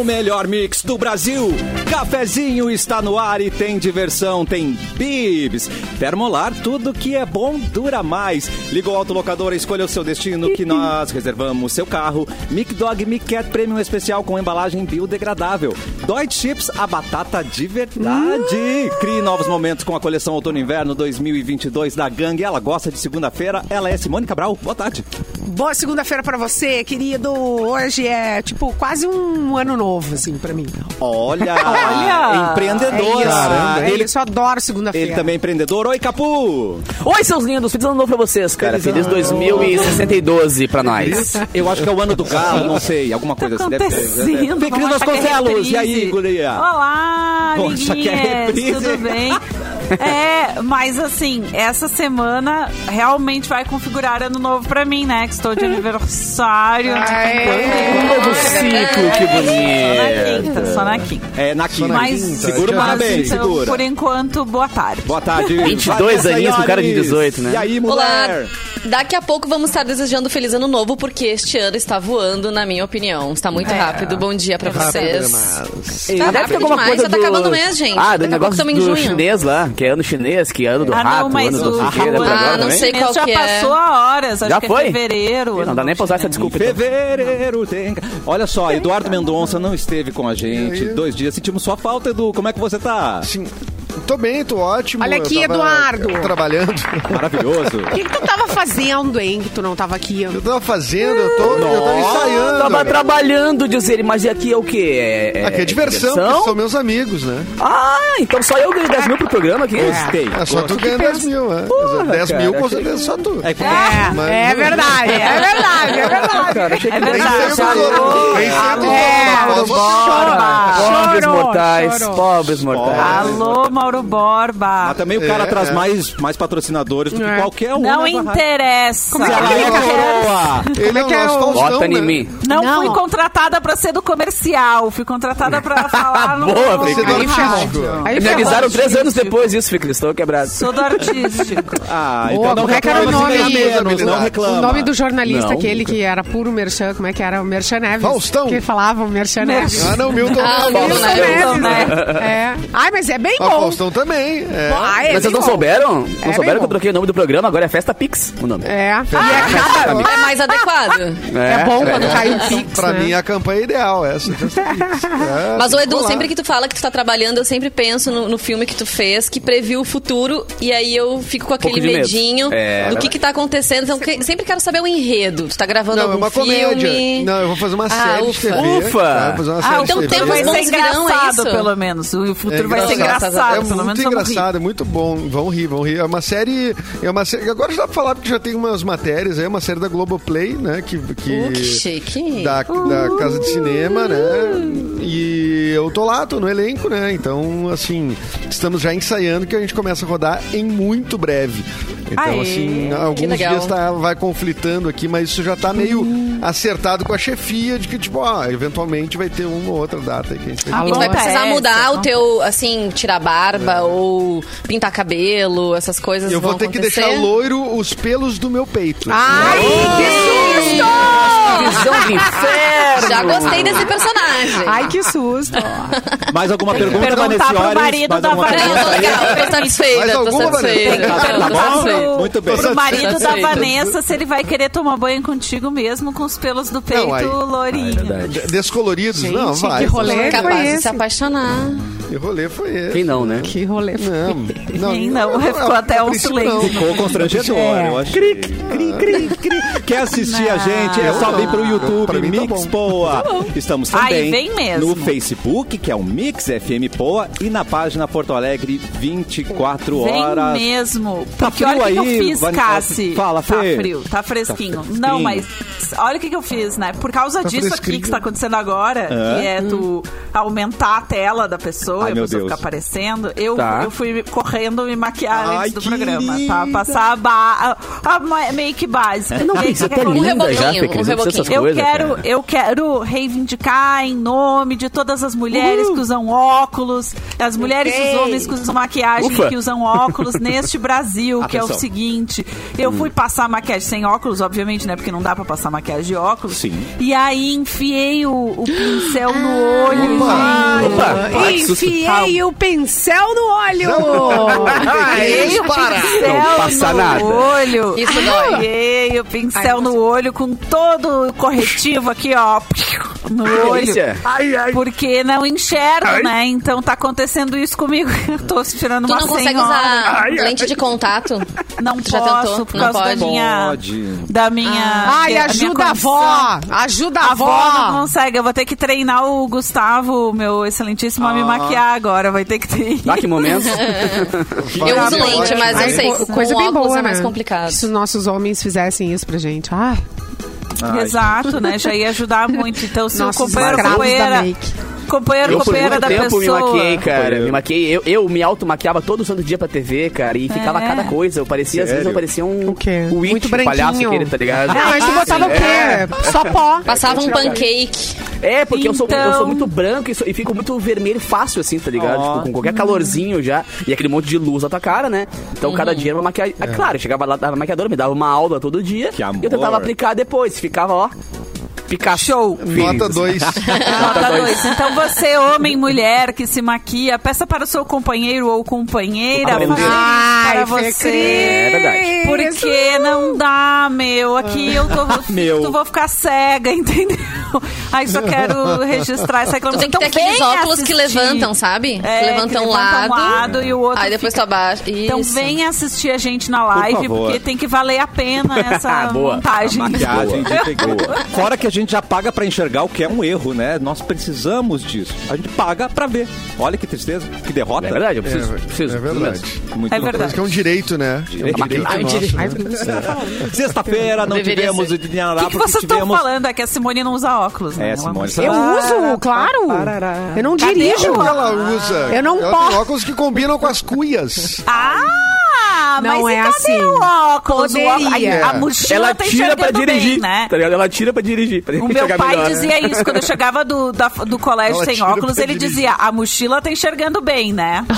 O melhor mix do Brasil. Cafezinho está no ar e tem diversão, tem bibs. Termolar, tudo que é bom dura mais. Liga o autolocador, escolha o seu destino que nós reservamos seu carro. Mic Dog Mic Cat Premium especial com embalagem biodegradável. Dói Chips, a batata de verdade. Crie novos momentos com a coleção Outono Inverno 2022 da Gangue. Ela gosta de segunda-feira. Ela é Simone Cabral. Boa tarde. Boa segunda-feira pra você, querido. Hoje é, tipo, quase um ano novo, assim, pra mim. Olha, Olha! empreendedora. É Caramba, é ele, eu adoro segunda-feira. ele também é empreendedor. Oi, Capu. Oi, seus lindos. Feliz ano novo pra vocês, cara. Feliz Feliz ano 2062 pra nós. Eu acho que é o ano do galo, não sei, alguma coisa assim. Deve ser. acontecendo? Fê Cris Vamos achar que é Vasconcelos, e aí, guria? Olá, Poxa, que é reprise. tudo bem? É, mas assim, essa semana realmente vai configurar ano novo pra mim, né? Que estou de aniversário. Um novo ciclo, que Só na bonito. quinta, só na quinta. É, na quinta. Mas, Segura o mas, parabéns, então, segura. Por enquanto, boa tarde. Boa tarde. 22 Vanessa aninhos com cara de Iones. 18, né? E aí, Olá! mulher? Daqui a pouco vamos estar desejando feliz ano novo, porque este ano está voando, na minha opinião. Está muito rápido. Bom dia pra vocês. Ei, Tá deve ter rápido alguma demais, coisa já tá do... acabando o mês, gente. Ah, do Daqui a pouco negócio estamos em do junho. chinês lá, que é ano chinês, que é ano do Ah, rato, não, ano do o, não lembra o agora Ah, não também? sei chinês qual já que é. passou a horas, acho Já que foi? é fevereiro. Não dá nem pra usar essa desculpa. então. Fevereiro tem. Olha só, Eduardo Mendonça não esteve com a gente dois dias. Sentimos sua falta, Edu. Como é que você tá? Sim. Tô bem, tô ótimo. Olha aqui, Eduardo. Trabalhando. Maravilhoso. O que, que tu tava fazendo, hein, que tu não tava aqui? Eu tava fazendo, eu, tô, eu tava ensaiando. Tava cara. trabalhando, diz ele, mas e aqui é o quê? É, Aqui é diversão, porque são meus amigos, né? Ah, então só eu ganhei 10 mil pro programa aqui? Gostei. É só tu ganha 10 mil, né? 10 mil, com certeza, só tu. É, É, Mas- é verdade, é verdade, é verdade. Cara, achei que É verdade. É. Borba. Pobres Chorou, mortais, chorou. pobres mortais. Alô, Mauro Borba. Mas também o cara É, traz é. mais, mais patrocinadores do que É. qualquer um. Não nessa rádio. interessa. Como é que Ela é coroa. Ele é o que é o- Bota né? em mim. Não, Não. fui contratada pra ser do comercial. Fui contratada pra falar no... Boa, Fê é ferrou. três anos depois disso, Fico, estou quebrado. Sou do artístico. Ah, Boa, então não como é que era o reclama nome? menos, não reclama. O nome do jornalista, Não. aquele que era puro merchan, como é que era? O Merchan Neves. Faustão. Que falava o Merchan Neves. Ah, não, Milton. Ah, não. Milton Merchan Neves. Neves, né? É. Ai, mas é bem Ah, bom. Faustão também. É. Ah, é Mas vocês não bom. souberam? Não bem souberam que eu troquei o nome do programa? Agora é Festa Pix o nome. É. E é. É mais adequado. É bom quando cai um pix, Pra né? mim, a campanha é ideal, essa. É, Mas, o Edu, sempre que tu fala que tu tá trabalhando, eu sempre penso no, no filme que tu fez, que previu o futuro, e aí eu fico com aquele medinho É, do que que tá acontecendo. Então, que- sempre quero saber o enredo. Tu tá gravando Não, é algum uma filme? comédia. Não, eu vou fazer uma Ah, série de ufa. TV. Ufa. tá? Vou fazer uma Ah, série então de TV. temos vai ser é engraçado, pelo menos. O futuro É vai ser engraçado. engraçado. É pelo menos engraçado, é muito bom. Vão rir, vão rir. É uma série. É uma série. Agora já dá pra falar porque já tem umas matérias. É uma série da Globoplay, né? Que. que Uh, que chique. da, da casa de cinema, né? E eu tô lá, tô no elenco, né? Então, assim, estamos já ensaiando que a gente começa a rodar em muito breve. Então, Aê, assim, alguns dias tá, vai conflitando aqui, mas isso já tá meio acertado com a chefia de que, tipo, ó, eventualmente vai ter uma ou outra data aí que a gente vai E tu vai precisar mudar o teu, assim, tirar barba ou pintar cabelo, essas coisas Eu vou vão ter que acontecer? deixar loiro os pelos do meu peito. Ai, que susto! Visão do inferno! Já gostei desse personagem. Ai, que susto. Mais alguma pergunta, perguntar Vanessa? pro marido da Vanessa. Não, tô legal, tô satisfeita, Mais tô alguma, satisfeita. Vanessa? Tá, Não, tá tô bom? satisfeita. Muito bem. Pro marido da Satisfeita. Vanessa, se ele vai querer tomar banho contigo mesmo com os pelos do peito aí- lourinho. De- Descoloridos? Gente, não, vai. que rolê Capaz de se apaixonar. Que rolê foi esse? Quem não, né? Que rolê foi Não, não, Quem não? Ficou até um silêncio. não. Ficou constrangedor, É. eu acho. Cri, cri, cri, cri. Quer assistir a Não. gente? É só vir pro YouTube, mim tá Mix bom. Poa. Estamos Aí também vem mesmo. no Facebook, que é o Mix FM Poa, e na página Porto Alegre 24 Vem horas. mesmo. Tá Porque frio olha o que aí, eu fiz, Van- Cassi. Fala, Tá Fê. frio, tá fresquinho. Tá fresquinho. Não, mas olha o que, que eu fiz, né? Por causa Tá disso aqui fresquinho. que está acontecendo agora, que é tu aumentar a tela da pessoa Ai, e a meu pessoa Deus. ficar aparecendo, eu, Tá. eu fui correndo me maquiar Ai, antes do programa, querida. tá? Passar a, ba a, a ma- make básica. Não, E aí, você o que tá O linda, linda já, Fê um essas reboquinho. Eu coisas, quero, cara. eu quero reivindicar em nome de todas as mulheres que usam óculos, as mulheres e os homens que usam maquiagem Ufa. que usam óculos neste Brasil, que é o Atenção. seguinte. Eu fui passar maquiagem sem óculos, obviamente, né? Porque não dá pra passar maquiagem de óculos. Sim. E aí enfiei o, o pincel no olho, gente. Opa, susto. Enfiei o pincel no olho. Enfiei o pincel Não passa no nada. olho. Isso dói. Enfiei o pincel no olho com todo o corretivo aqui, ó. No olho. delícia. Porque não enxergo, né? Então tá acontecendo isso comigo. Eu tô tirando Tu uma não consegue senhora. usar lente de contato? Não Tu já posso, tentou? por Não causa da pode? minha... Pode. Da minha... Ai, minha ajuda a avó. Ajuda a A avó não consegue. Eu vou ter que treinar o Gustavo, meu excelentíssimo, a me maquiar agora. Vai ter que ter. Ah, que momento. Eu uso lente, mas eu Ai, sei, co- coisa bem boa, é mais né? complicado. Se os nossos homens fizessem isso pra gente. Ah, Exato, né? Já ia ajudar muito. Então, se o companheiro, companheira, make. Companheiro, Eu por companheira muito da tempo pessoa. me maquiei, cara. Me maquiei. Eu, eu me auto-maquiava todo santo dia pra TV, cara. E ficava É. cada coisa. Eu parecia, às vezes, eu Sério? parecia um... O quê? It, Muito o palhaço branquinho. aquele, tá ligado? Ah, mas tu botava o quê? Só pó. Passava um pancake. É, porque eu, sou, eu Então- sou muito branco e, sou- e fico muito vermelho fácil, assim, tá ligado? Ó. Tipo, com qualquer calorzinho já. E aquele monte de luz na tua cara, né? Então, cada dia era uma maquiagem. É. claro, eu chegava lá, dava maquiadora, me dava uma aula todo dia. Que amor. E eu tentava aplicar depois. Ficava, ó, Picasso. Show. Nota 2. Nota dois. dois. Então você, homem, mulher que se maquia, peça para o seu companheiro ou companheira fazer Ai, para você. É verdade. Porque não dá, meu. Aqui eu tô, Meu. tu vou ficar cega, entendeu? Aí só quero registrar essa Tu reclamação. tem que ter Então aqueles vem óculos que assistir. levantam, sabe? É, que levantam que um levanta lado. um lado e o outro Aí depois tu fica- abaixa. Então Isso. venha assistir a gente na live, favor. porque tem que valer a pena essa Boa. montagem. Maquiagem de. Fora que a gente já paga pra enxergar o que é um erro, né? Nós precisamos disso. A gente paga pra ver. Olha que tristeza, que derrota. É verdade, eu É, preciso. preciso é verdade. Muito É verdade. Acho que é um direito, né? Direito. É um direito direito. né? Sexta-feira não Deveria tivemos ser. o Dinará O que, que vocês estão tivemos... falando? É que a Simone não usa óculos, né? É, Simone. Eu uso, claro. Eu não dirijo. o- Ela usa. Eu não ela posso. tem óculos que combinam com as cuias. Ah, Não mas é e cadê assim. o óculos? O óculos- Poderia. A, a mochila Ela tá tira pra enxergando dirigir, bem, né? tá ligado? Ela tira pra dirigir. Pra O meu pai melhor. dizia isso quando eu chegava do, da- do colégio Ela sem óculos. Ele dirigir. dizia: a mochila tá enxergando bem, né?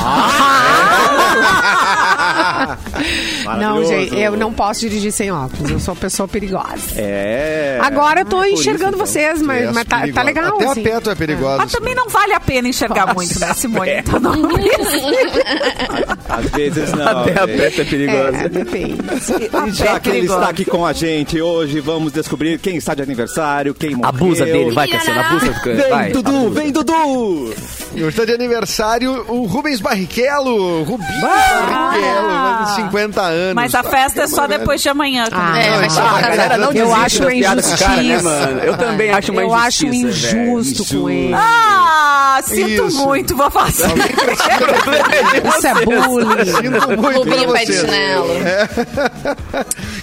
Não, Maravilhoso. gente, eu não posso dirigir sem óculos. Eu sou uma pessoa perigosa. É. Agora eu tô isso, enxergando então. vocês, mas, Essa mas tá, tá legal. Até assim. a Peto é perigosa. Mas também não vale a pena enxergar muito, né, Simone? Então não Às vezes não. Até a gente. peta é perigosa. É, depende. E já que ele está aqui com a gente hoje, vamos descobrir quem está de aniversário, quem morreu. Abusa dele, vai, Cassiano, abusa do cara. Vem, Vai. Dudu, vem, Dudu! Hoje está de aniversário o Rubens Barrichello. Rubinho Barrichello, faz 50 anos. Mas a festa é só depois de amanhã. Ah, É, vai chegar Ah, a galera não Eu acho uma cara, né, injustiça. mano? Eu também acho uma Eu acho injustiça, velho. injusto com ele. Ah, sinto Isso. muito, vou fazer. Isso é bullying. Sinto muito Rubinho pra pé de você. chinelo.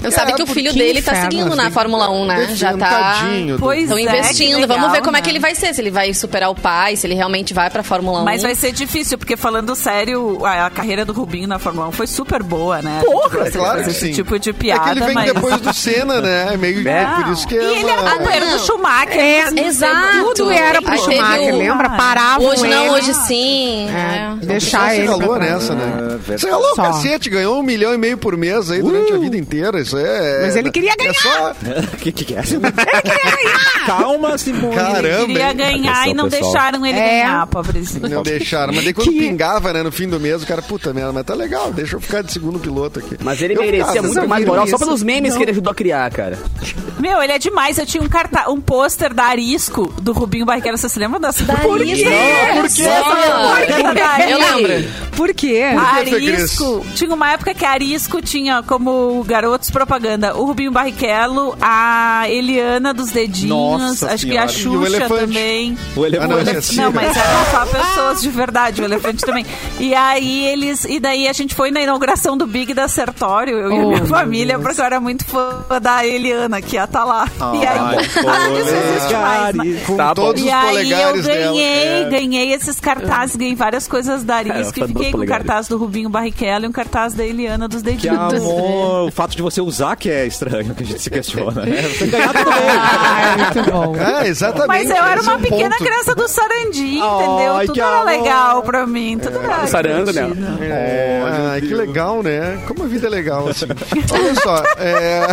Não sabe que o filho dele tá seguindo na assim. Fórmula 1, né? Já tá. Tadinho Pois Estão é, investindo. Vamos ver como é né? que ele vai ser. Se ele vai superar o pai, se ele realmente vai pra Fórmula 1. Mas vai ser difícil, porque falando sério, a, a carreira do Rubinho na Fórmula 1 foi super boa, né? Porra, Você é claro que esse sim. tipo de É piada, que ele vem mas... depois do Senna, né? É meio É. por isso que E é ele era uma... companheiro do. Schumacher. É, exato. Tudo era pro Aí Schumacher, o- lembra? Paravam Hoje não, ele. hoje sim. É, É. deixar Você ele. ralou pra- nessa, né? verdade. Você ralou o Só. cacete, ganhou um milhão e meio por mês aí durante a vida inteira. Isso é. Mas ele queria É ganhar. só. O que, que é? Calma, Simone. Caramba, Queria hein? ganhar e não deixaram ele É. ganhar, pobrezinho. Não deixaram. Mas daí quando Que- pingava, né, no fim do mês, o cara, puta merda, mas tá legal, deixa eu ficar de segundo piloto aqui. Mas ele Eu merecia ficava, muito vocês mais moral só isso? pelos memes que ele ajudou a criar, cara. Meu, ele é demais. Eu tinha um carta... um pôster da Arisco, do Rubinho Barrichello. Você se lembra dessa? Por quê? Por quê? Eu lembro. Por quê? A que? Arisco, tinha uma época que a Arisco tinha como garotos propaganda o Rubinho Barrichello, a Eliana dos Dedinhos, Nossa acho que a Senhora. E o Xuxa elefante. também. O Ah, não, elefante. esse- Não, mas era só matar pessoas de verdade, o elefante também. E aí eles. E daí a gente foi na inauguração do Big da Sertório, eu e a Oh, minha família, Deus. porque eu era muito fã da Eliana, que ia estar lá. e aí. Ai, Ah, isso existe mais, né? Com Tá todos E os aí eu ganhei, dela. É. ganhei esses cartazes, ganhei várias coisas da Arisca fã e fiquei com o cartaz do Rubinho Barrichello e um cartaz da Eliana dos Que Deditos. amor. O fato de você usar que é estranho, que a gente se questiona. né? Você ganhar tudo bem. Ah, é muito bom. É, exatamente. Mas eu era é uma pequena ponto. criança do Sarandi, Ai, entendeu? Que Tudo era amor. legal pra mim, tudo era Sarando, né? É, ai, que legal, né? Como a vida é legal, assim. Olha só, é,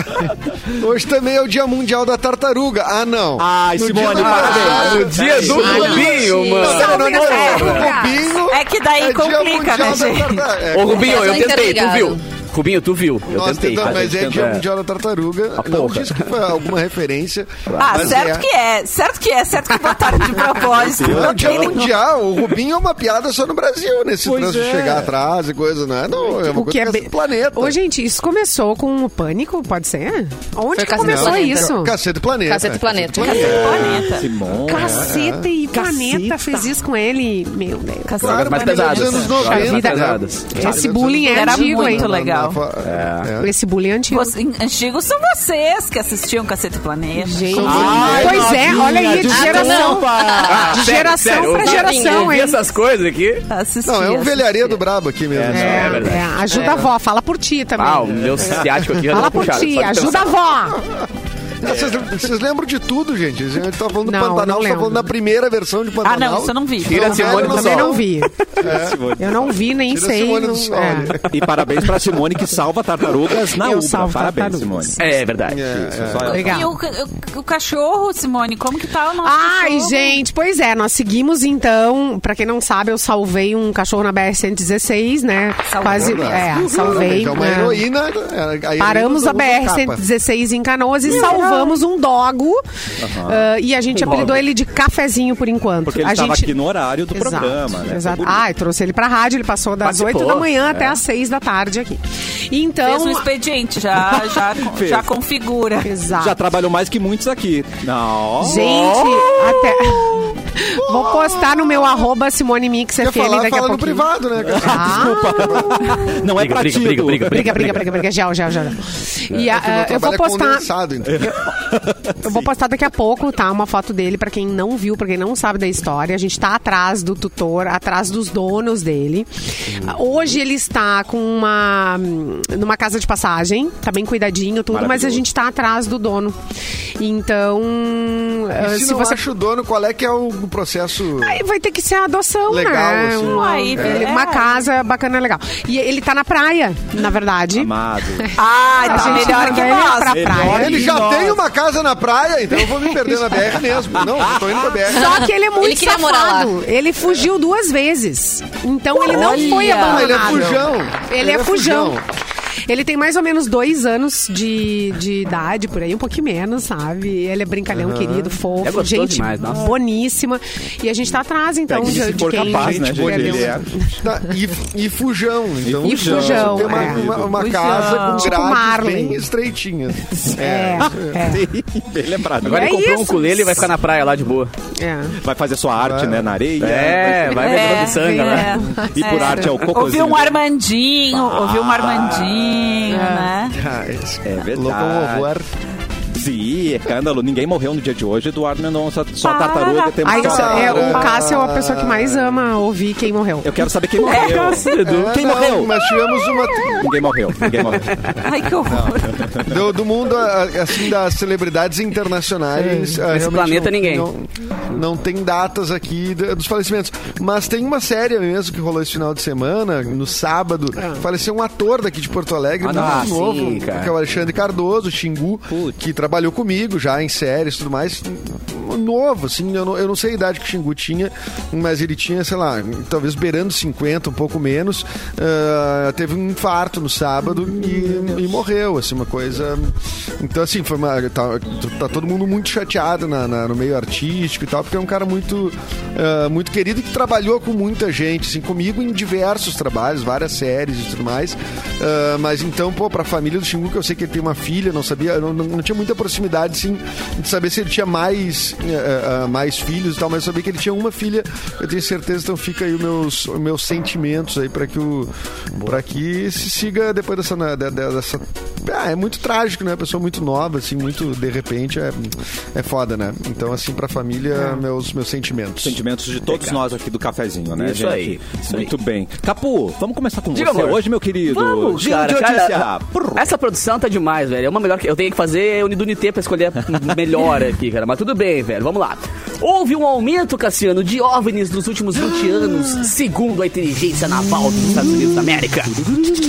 hoje também é o Dia Mundial da Tartaruga. Ah, não. Ai, No Simone, dia parabéns. Ah, No dia do. Rubinho, mano. não, não, não, não. Rubinho É que daí é complica, né, gente? É, Ô, Rubinho, eu tentei, tu viu? Rubinho, tu viu? Eu Nós tentei. tentamos, mas é Dia Mundial da Tartaruga. A Não porra. disse que foi alguma referência. Ah, mas certo é. que é, certo que é, certo que botaram de propósito. Não, Não Dia tem nenhum- Mundial, o Rubinho é uma piada só no Brasil, nesse Pois trânsito de é. chegar atrás e coisa, não é? Não, é uma O coisa que é bem... do planeta. Ô, gente, isso começou com o Pânico, pode ser? Onde Foi que Cacete começou Planeta. isso? Cacete Planeta. Cacete Planeta. Planeta. Simone. Caceta e Planeta fez isso com ele. Meu Deus. Cacete Drogas mais Planeta pesadas. dos anos Drogas 90, mais vida- pesadas. Esse bullying é Era antigo, hein? Muito legal. É. Esse bullying é antigo. Você- Antigos são vocês que assistiam Cacete Planeta. Gente, Ai, pois é, olha aí, de desculpa. geração. Ah, De sério, geração sério, pra geração, hein? essas coisas aqui. Assistia, Não, é um velharedo brabo aqui mesmo. É, É, é verdade. é, ajuda a avó, fala por ti também. Ah, o meu ciático aqui já Fala tá por puxado. ti, de ajuda a avó. Ah, Vocês, vocês lembram de tudo, gente? A gente tá falando Não, do não Pantanal, você tá lembro. falando da primeira versão de Ah, Pantanal. não, isso eu não vi. Tira a Não, Simone do não. Também sol. não vi. Simone. Eu não vi, nem Tira a sei. Simone do não- sol. é. E parabéns pra Simone que salva tartarugas na Eu Ubra. salvo Parabéns, tartarugas. Simone. É verdade. É, Isso, é. só. Legal. E o, o- cachorro, Simone, como que tá o nosso Ai, cachorro? gente, pois é, nós seguimos então, pra quem não sabe, eu salvei um cachorro na BR-116, né? Quase, né? é, salvei. É uma né? heroína. é, a heroína Paramos a do capa. BR-116 em Canoas e salvamos um dogo. ah, e a gente Um apelidou dogo. ele de cafezinho por enquanto. Porque ele a estava gente... aqui no horário do Exato, programa, né? Exato. Foi bonito. Ah, eu trouxe ele pra rádio, ele passou das Participou, 8 da manhã até é. as 6 da tarde aqui. Então. Fez um expediente, já, já, Fez. já configura. Exato. Já trabalhou mais que muitos aqui. Não. Gente, até. Vou postar no meu arroba Simone Mix FM falar, daqui a no privado, né? cara? Ah, Não é Briga, pra briga, ti, briga, briga, briga, briga, briga, briga, já, já, já. E a- É ah, eu vou é postar. então. Eu vou postar daqui a pouco, tá? Uma foto dele pra quem não viu, pra quem não sabe da história. A gente tá atrás do tutor, atrás dos donos dele. Hoje ele está com uma numa casa de passagem, tá bem cuidadinho, tudo, mas a gente tá atrás do dono. Então, E se, se não você acha o dono, qual é que é o processo... Aí vai ter que ser a adoção, Legal, né? assim. Ele- é. uma casa bacana, legal. E ele tá na praia, na verdade. Amado. Ai, A tá gente melhor que nós. pra praia. Ele já tem uma casa na praia, então eu vou me perder na BR mesmo. Não, eu tô indo pra BR. Só que ele é muito Ele safado. Ele fugiu duas vezes. Então ele não Olha. foi abandonado. Ah, ele é fujão. Ele, é fujão. Ele tem mais ou menos dois anos de, de idade, por aí, um pouquinho menos, sabe? Ele é brincalhão, querido, fofo, É gente demais, nossa. boníssima. E a gente tá atrás, então, Pegue de, se de for quem capaz, né, gente, ele é é. um- Tá, e, e fujão. Então, E fujão, tem uma, é. uma, uma Fujão. casa com Tipo grades Marley. bem estreitinhas. É, é, Bem lembrado. Agora É ele comprou um isso. ukulele e vai ficar na praia lá de boa. é. Vai fazer sua arte, né? Na areia. É, vai ver É, de sanga, né? E por arte é o Ouviu cocôzinho. um Armandinho, ouviu um Armandinho, né? Ah, esse É verdade. Louco um horror. Sim, é escândalo. Ninguém morreu no dia de hoje. Eduardo Mendonça, só Para. tartaruga. Temos isso é, o Cássio é a pessoa que mais ama ouvir quem morreu. Eu quero saber quem morreu. É, Quem não, morreu? Mas tivemos uma. Ninguém morreu. Ninguém morreu. Ai, que horror. Do, do mundo, assim, das celebridades internacionais. ah, Nesse realmente planeta, não, ninguém. Não, não tem datas aqui dos falecimentos. Mas tem uma série mesmo que rolou esse final de semana, no sábado. Faleceu um ator daqui de Porto Alegre, Ah, muito ah, novo, sim, cara. que é o Alexandre Cardoso, Xingu, que trabalhou comigo já em séries e tudo mais. Novo, assim, eu não, eu não sei a idade que o Xingu tinha, mas ele tinha, sei lá, talvez beirando 50, um pouco menos. Ah, teve um infarto no sábado e, e morreu, assim, uma coisa. Então, assim, foi uma. Tá, tá todo mundo muito chateado na- na- no meio artístico e tal, porque é um cara muito, ah, muito querido e que trabalhou com muita gente, assim, comigo em diversos trabalhos, várias séries e tudo mais. Ah, mas então, pô, pra família do Xingu, que eu sei que ele tem uma filha, não sabia, não, não, não tinha muita proximidade, assim, de saber se ele tinha mais eh, mais filhos e tal, mas eu sabia que ele tinha uma filha. Eu tenho certeza, então fica aí os meus, os meus sentimentos aí para que o para que se siga depois dessa, né, de- de- dessa ah, é muito trágico, né? Pessoa muito nova, assim, muito de repente é, é foda, né? Então, assim, pra família, meus, meus sentimentos. Sentimentos de todos nós aqui do cafezinho, né, Isso gente? aí, isso Muito bem. Capu, vamos começar com Diga, você amor. hoje, meu querido. Vamos, Giro cara, de notícia. cara, Prrr. essa produção tá demais, velho. É uma melhor que eu tenho que fazer Unidunité pra escolher a melhor aqui, cara. Mas tudo bem, velho. Vamos lá. Houve um aumento, Cassiano, de OVNIs nos últimos 20 anos, segundo a inteligência naval dos Estados Unidos da América.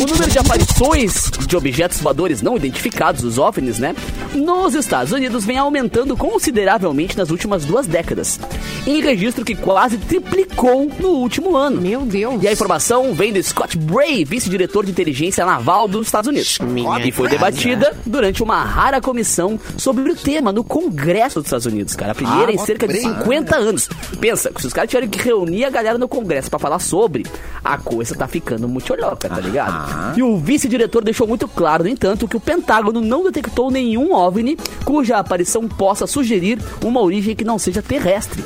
O número de aparições de objetos voadores não identificados, os OVNIs, né, nos Estados Unidos vem aumentando consideravelmente nas últimas duas décadas, em registro que quase triplicou no último ano. Meu Deus. E a informação vem do Scott Bray, vice-diretor de inteligência naval dos Estados Unidos. E foi debatida durante uma rara comissão sobre o tema no Congresso dos Estados Unidos, cara. A primeira em cerca de 50 anos. Pensa, se os caras tiverem que reunir a galera no Congresso pra falar sobre, a coisa tá ficando muito louca, tá ligado? E o vice-diretor deixou muito claro, no entanto, que o Pentágono não detectou nenhum OVNI cuja aparição possa sugerir uma origem que não seja terrestre.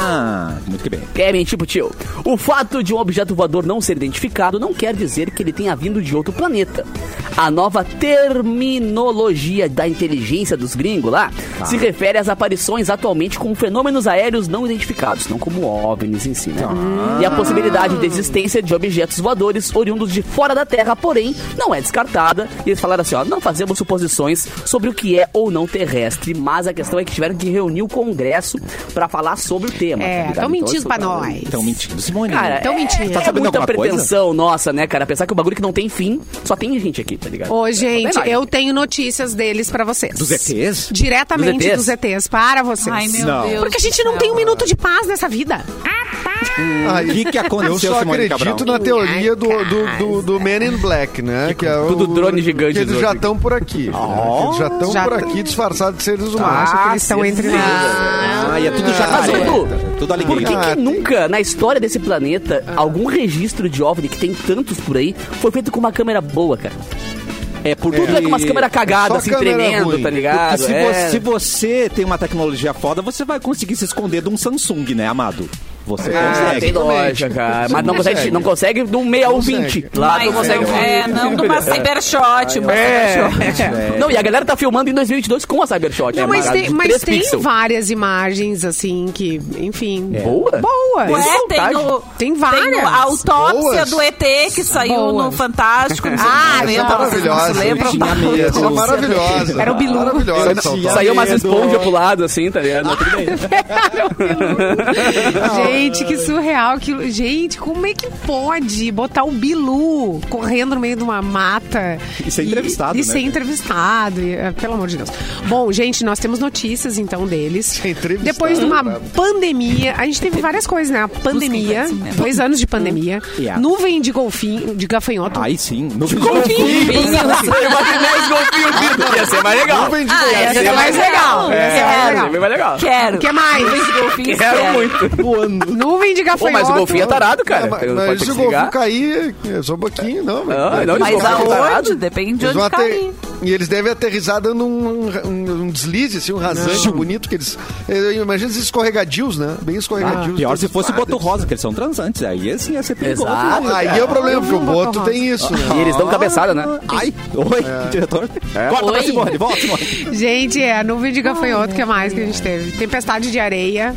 Ah, muito que bem. Mentir pro tio? O fato de um objeto voador não ser identificado não quer dizer que ele tenha vindo de outro planeta. A nova terminologia da inteligência dos gringos lá se refere às aparições atualmente com fenômenos aéreos não identificados, não como OVNIs em si, né? E a possibilidade de existência de objetos voadores oriundos de fora da Terra, porém, não é descartada. E eles falaram assim, ó, não fazemos suposições sobre o que é ou não terrestre, mas a questão é que tiveram que reunir o Congresso pra falar sobre o tema. É, tá ligado? tão Então, mentindo pra nós. Estão mentindo. Simone, Cara, Tão é, mentindo. Tá Tá sabendo muita alguma coisa? pretensão nossa, né, cara? Pensar que o bagulho que não tem fim, só tem gente aqui, tá ligado? Ô, gente, Só tem eu tenho notícias deles pra vocês. Dos ETs? Diretamente Dos dos ETs? ETs, para vocês. Ai, meu Não. Deus. Porque a gente não céu. tem um minuto de paz nessa vida. Aí, O que que aconteceu, Eu só Simone acredito Cabral? na teoria do, do, do, do Man in Black, né? Que é o, do drone gigante Que eles já estão por aqui. né? Que Eles já estão Já por aqui disfarçados de seres humanos. Acho que eles estão entre nós. Ah, e é tudo Mas, jacaré. Edu, Tudo Por que, Ah, que tem- nunca, na história desse planeta, algum registro de OVNI, que tem tantos por aí, foi feito com uma câmera boa, cara? É porque... Tudo é com umas câmeras cagadas, Só assim, tremendo, ruim. tá ligado? Se, É. você, se você tem uma tecnologia foda, você vai conseguir se esconder de um Samsung, né, amado? Você Ah, consegue. tem lógica, cara. Mas não consegue, não consegue de um 6120. Lá tu Mas consegue. eu- é, não de uma cybershot, uma É. cybershot. Não, e a galera tá filmando em 2022 com a Cybershot. Não, né, mas tem, mas tem várias imagens, assim, que, enfim. Boa? Boa. Tem Ué, tem, várias. Tem a autópsia Boas. do ET que saiu Boas. no Fantástico. Não Ah, vocês não se maravilhosa. é maravilhosa. Era o Bilu. Maravilhosa. Saiu umas esponjas pro lado, assim, tá ligado? Mas tudo bem. Gente, que surreal. Que, gente, como é que pode botar o Bilu correndo no meio de uma mata? E ser entrevistado, E, né, ser gente? entrevistado. e, eh, pelo amor de Deus. Bom, gente, nós temos notícias, então, deles. Ser entrevistado, Depois de uma pandemia, a gente teve várias coisas, né? A pandemia, conhecimento. dois anos de pandemia, Yeah. nuvem de golfinho, de gafanhoto. Aí sim. No Eu imaginei os golfinhos vindo. Ia ser mais legal. Nuvem de Ah, golfinho. Ia ser mais legal. Ser É, mais legal. Quero. O que mais? Nuvens de golfinhos, Quero muito. voando. Nuvem de Pô, gafanhoto. mas o golfinho é tarado, cara. Não, mas, se o golfinho cair, é só um pouquinho, não. Não, velho. não, Mas aonde? tarado. Depende de onde ater- cair. E eles devem aterrissar dando um, um, um deslize, assim, um rasante bonito que eles. Imagina esses escorregadios, né? Bem escorregadios. Pior se fosse padres. Boto Rosa, que eles são transantes. Aí assim ia ser perigoso. Exato. Aí é o problema, porque o Boto tem isso, né? E eles dão cabeçada, né? Ai, oi, diretor. Corta pra Oi. Simone, volta, Simone. Gente, é a nuvem de gafanhoto, que é mais que a gente teve? Tempestade de areia.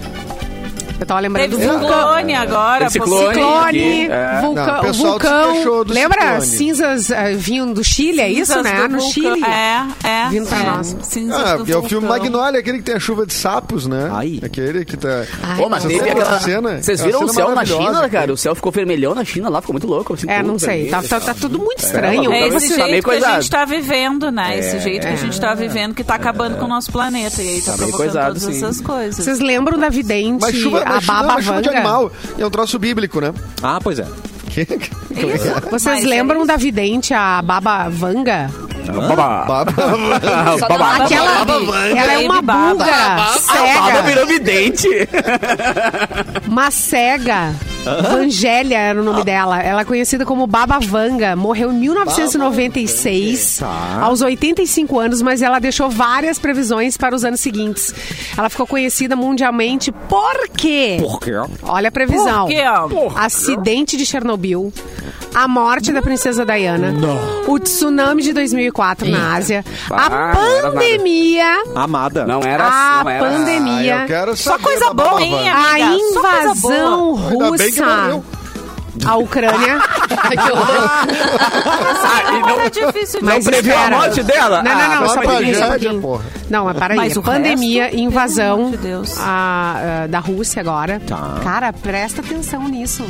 Eu tava lembrando Teve do vulcão. ciclone agora. Teve ciclone. Ciclone, é. vulcão, Não, vulcão. Lembra? ciclone. Cinzas eh, vinham do Chile, é isso, Cinzas né? do No vulcão. Chile. É, é. Vindo pra é. nós. Cinzas Ah, do porque é o filme vulcão. Magnolia, aquele que tem a chuva de sapos, né? Ai. Aquele que tá. Pô, mas teve aquela... cena- Vocês é viram o céu na China, cara? O céu ficou vermelhão na China lá, ficou muito louco. Assim, É, não sei. Tá, tá, tá tudo muito estranho. É, É Tá esse meio jeito que a gente tá vivendo, né? Esse jeito que a gente tá vivendo que tá acabando com o nosso planeta. E aí tá, Tá provocando todas essas coisas. Vocês lembram da vidente, Mas chuva, a Baba chuva de Vanga? animal. É um troço bíblico, né? Ah, pois é. Vocês Mas é lembram da vidente, a Baba Vanga? Baba. Baba. Baba Aquela, ela é uma Baby Baba. búlgara Baba cega, virou vidente. uma cega Vangélia era o nome dela. Ela é conhecida como Baba Vanga. Morreu em 1996, Tá. aos 85 anos, mas ela deixou várias previsões para os anos seguintes. Ela ficou conhecida mundialmente por quê? Por quê? Olha a previsão. Por quê? Acidente de Chernobyl. A morte da princesa Diana. O tsunami de 2004 na Ásia. Ah, a não nada. pandemia. Amada. Não era, A não era. pandemia. Ah, eu quero Só coisa boa, hein. A invasão russa. A Ucrânia. Ai, que horror. Ah, e não, É difícil Mas mesmo. previu a morte dela? Não, não, não. Ah, só um porra. Não, mas para aí. Mas o Pandemia, resto, invasão de Deus. a- a- da Rússia agora. Tá. Cara, presta atenção nisso.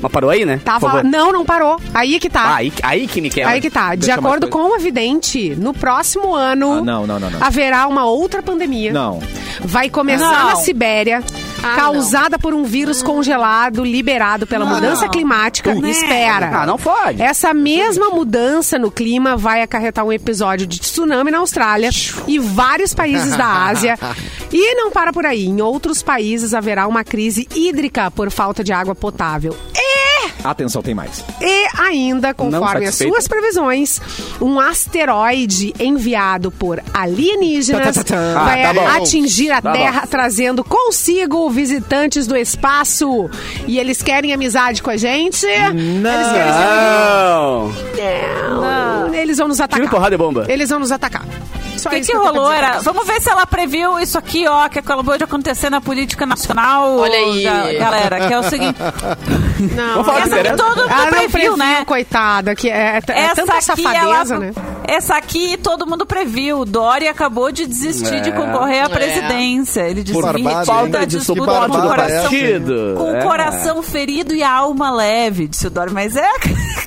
Mas parou aí, né? Tava... Não, não parou. Aí que Ah, tá. aí, aí que me quebra. Aí que tá. De Deixa acordo com a vidente, no próximo ano Ah, não, não, não, não. haverá uma outra pandemia. Não. Vai começar Não. na Sibéria, Ah, causada por um vírus congelado liberado pela mudança climática. Espera. Ah, não pode. Essa mesma mudança no clima vai acarretar um episódio de tsunami na Austrália e vários países da Ásia. E não para por aí. Em outros países haverá uma crise hídrica por falta de água potável. Atenção, tem mais. E ainda, conforme as suas previsões, um asteroide enviado por alienígenas Tá, tá, tá, tá. vai Ah, tá bom. atingir a Tá Terra, trazendo consigo visitantes do espaço. E eles querem amizade com a gente? Eles querem Não. Não. Eles vão nos atacar. Tiro, porrada e bomba. Eles vão nos atacar. Só O que, isso que rolou? Era, vamos ver se ela previu isso aqui, ó, que acabou de acontecer na política nacional. Olha aí. ga- galera, que é o seguinte. Não, Vamos falar essa de aqui todo mundo não previu, previu, né? coitada, que é, é, é Essa tanta aqui, safadeza, ela, né? essa aqui todo mundo previu. Dória acabou de desistir de É. concorrer à É. presidência. Ele disse Por que falta de Que suporte barbada do é coração. Com o É. coração ferido e a alma leve, disse o Dória. Mas é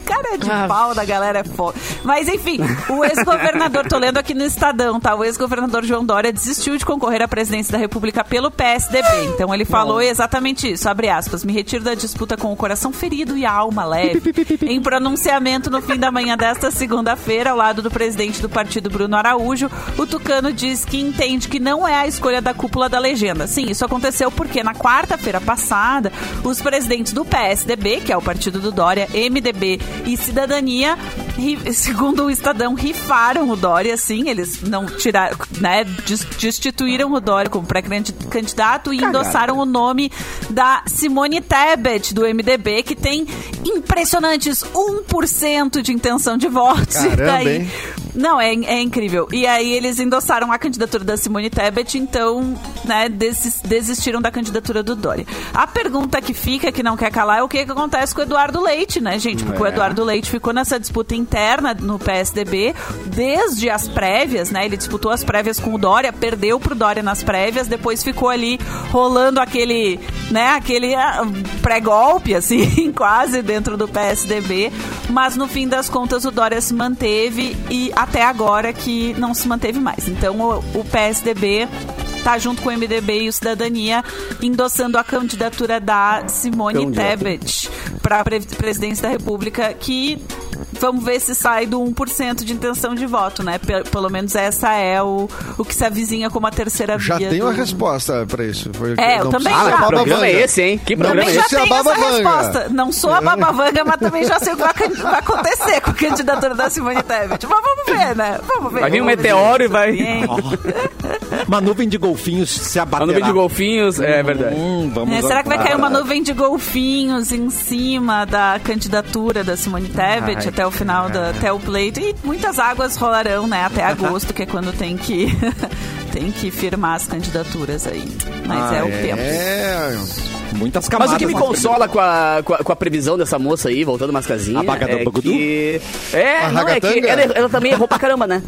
cara de Ah. pau da galera é foda. Mas enfim, o ex-governador, tô lendo aqui no Estadão, tá? O ex-governador João Dória desistiu de concorrer à presidência da República pelo PSDB. Então ele falou exatamente isso, abre aspas, me retiro da disputa com o coração ferido e a alma leve. em pronunciamento no fim da manhã desta segunda-feira, ao lado do presidente do partido, Bruno Araújo, o Tucano diz que entende que não é a escolha da cúpula da legenda. Sim, isso aconteceu porque na quarta-feira passada, os presidentes do PSDB, que é o partido do Dória, MDB e Cidadania, segundo o Estadão, rifaram o Dória, assim, eles não tiraram, né, des- destituíram o Dória como pré-candidato e endossaram o nome da Simone Tebet, do MDB, que tem impressionantes 1% de intenção de votos. E Caramba, daí- hein? não, é, é incrível. E aí eles endossaram a candidatura da Simone Tebet, então, né, desis- desistiram da candidatura do Dória. A pergunta que fica, que não quer calar, é o que, que acontece com o Eduardo Leite, né, gente? Porque o Eduardo Leite ficou nessa disputa interna no PSDB desde as prévias, né? Ele disputou as prévias com o Dória, perdeu pro Dória nas prévias, depois ficou ali rolando aquele, né, aquele ah, pré-golpe, assim, quase dentro do PSDB. Mas no fim das contas o Dória se manteve e até agora que não se manteve mais. Então o, o PSDB tá junto com o MDB e o Cidadania endossando a candidatura da Simone. Tebet para a presidência da República, que vamos ver se sai do 1% de intenção de voto, né? Pe- Pelo menos essa é o, o que se avizinha como a terceira Já via. tem uma do- resposta pra isso. Foi- É, eu não também precisa já. da Que programa Baba é Vanga. esse, hein? Que Não programa Também é precisa já esse? ser a tenho essa Baba Vanga. resposta. Não sou a babavanga, mas também já sei o que vai, acontecer com a candidatura da Simone Tebet. Mas vamos ver, né? Vamos ver. Vai vir um meteoro e vai-. Uma nuvem de golfinhos se abaterá. A nuvem de golfinhos, é verdade. Hum, vamos É, será que vai cair uma nuvem de golfinhos em cima da candidatura da Simone Tebet Ai, até o final, da, até o pleito? E muitas águas rolarão, né? Até agosto, que é quando tem que, tem que firmar as candidaturas aí. Mas Ah, é o é. tempo. É, Muitas Mas camadas. o que me consola com a, com a, com a previsão dessa moça aí, voltando umas casinhas. A Baga do é Bagudu? que... É, A não, é que ela, ela também errou pra caramba, né?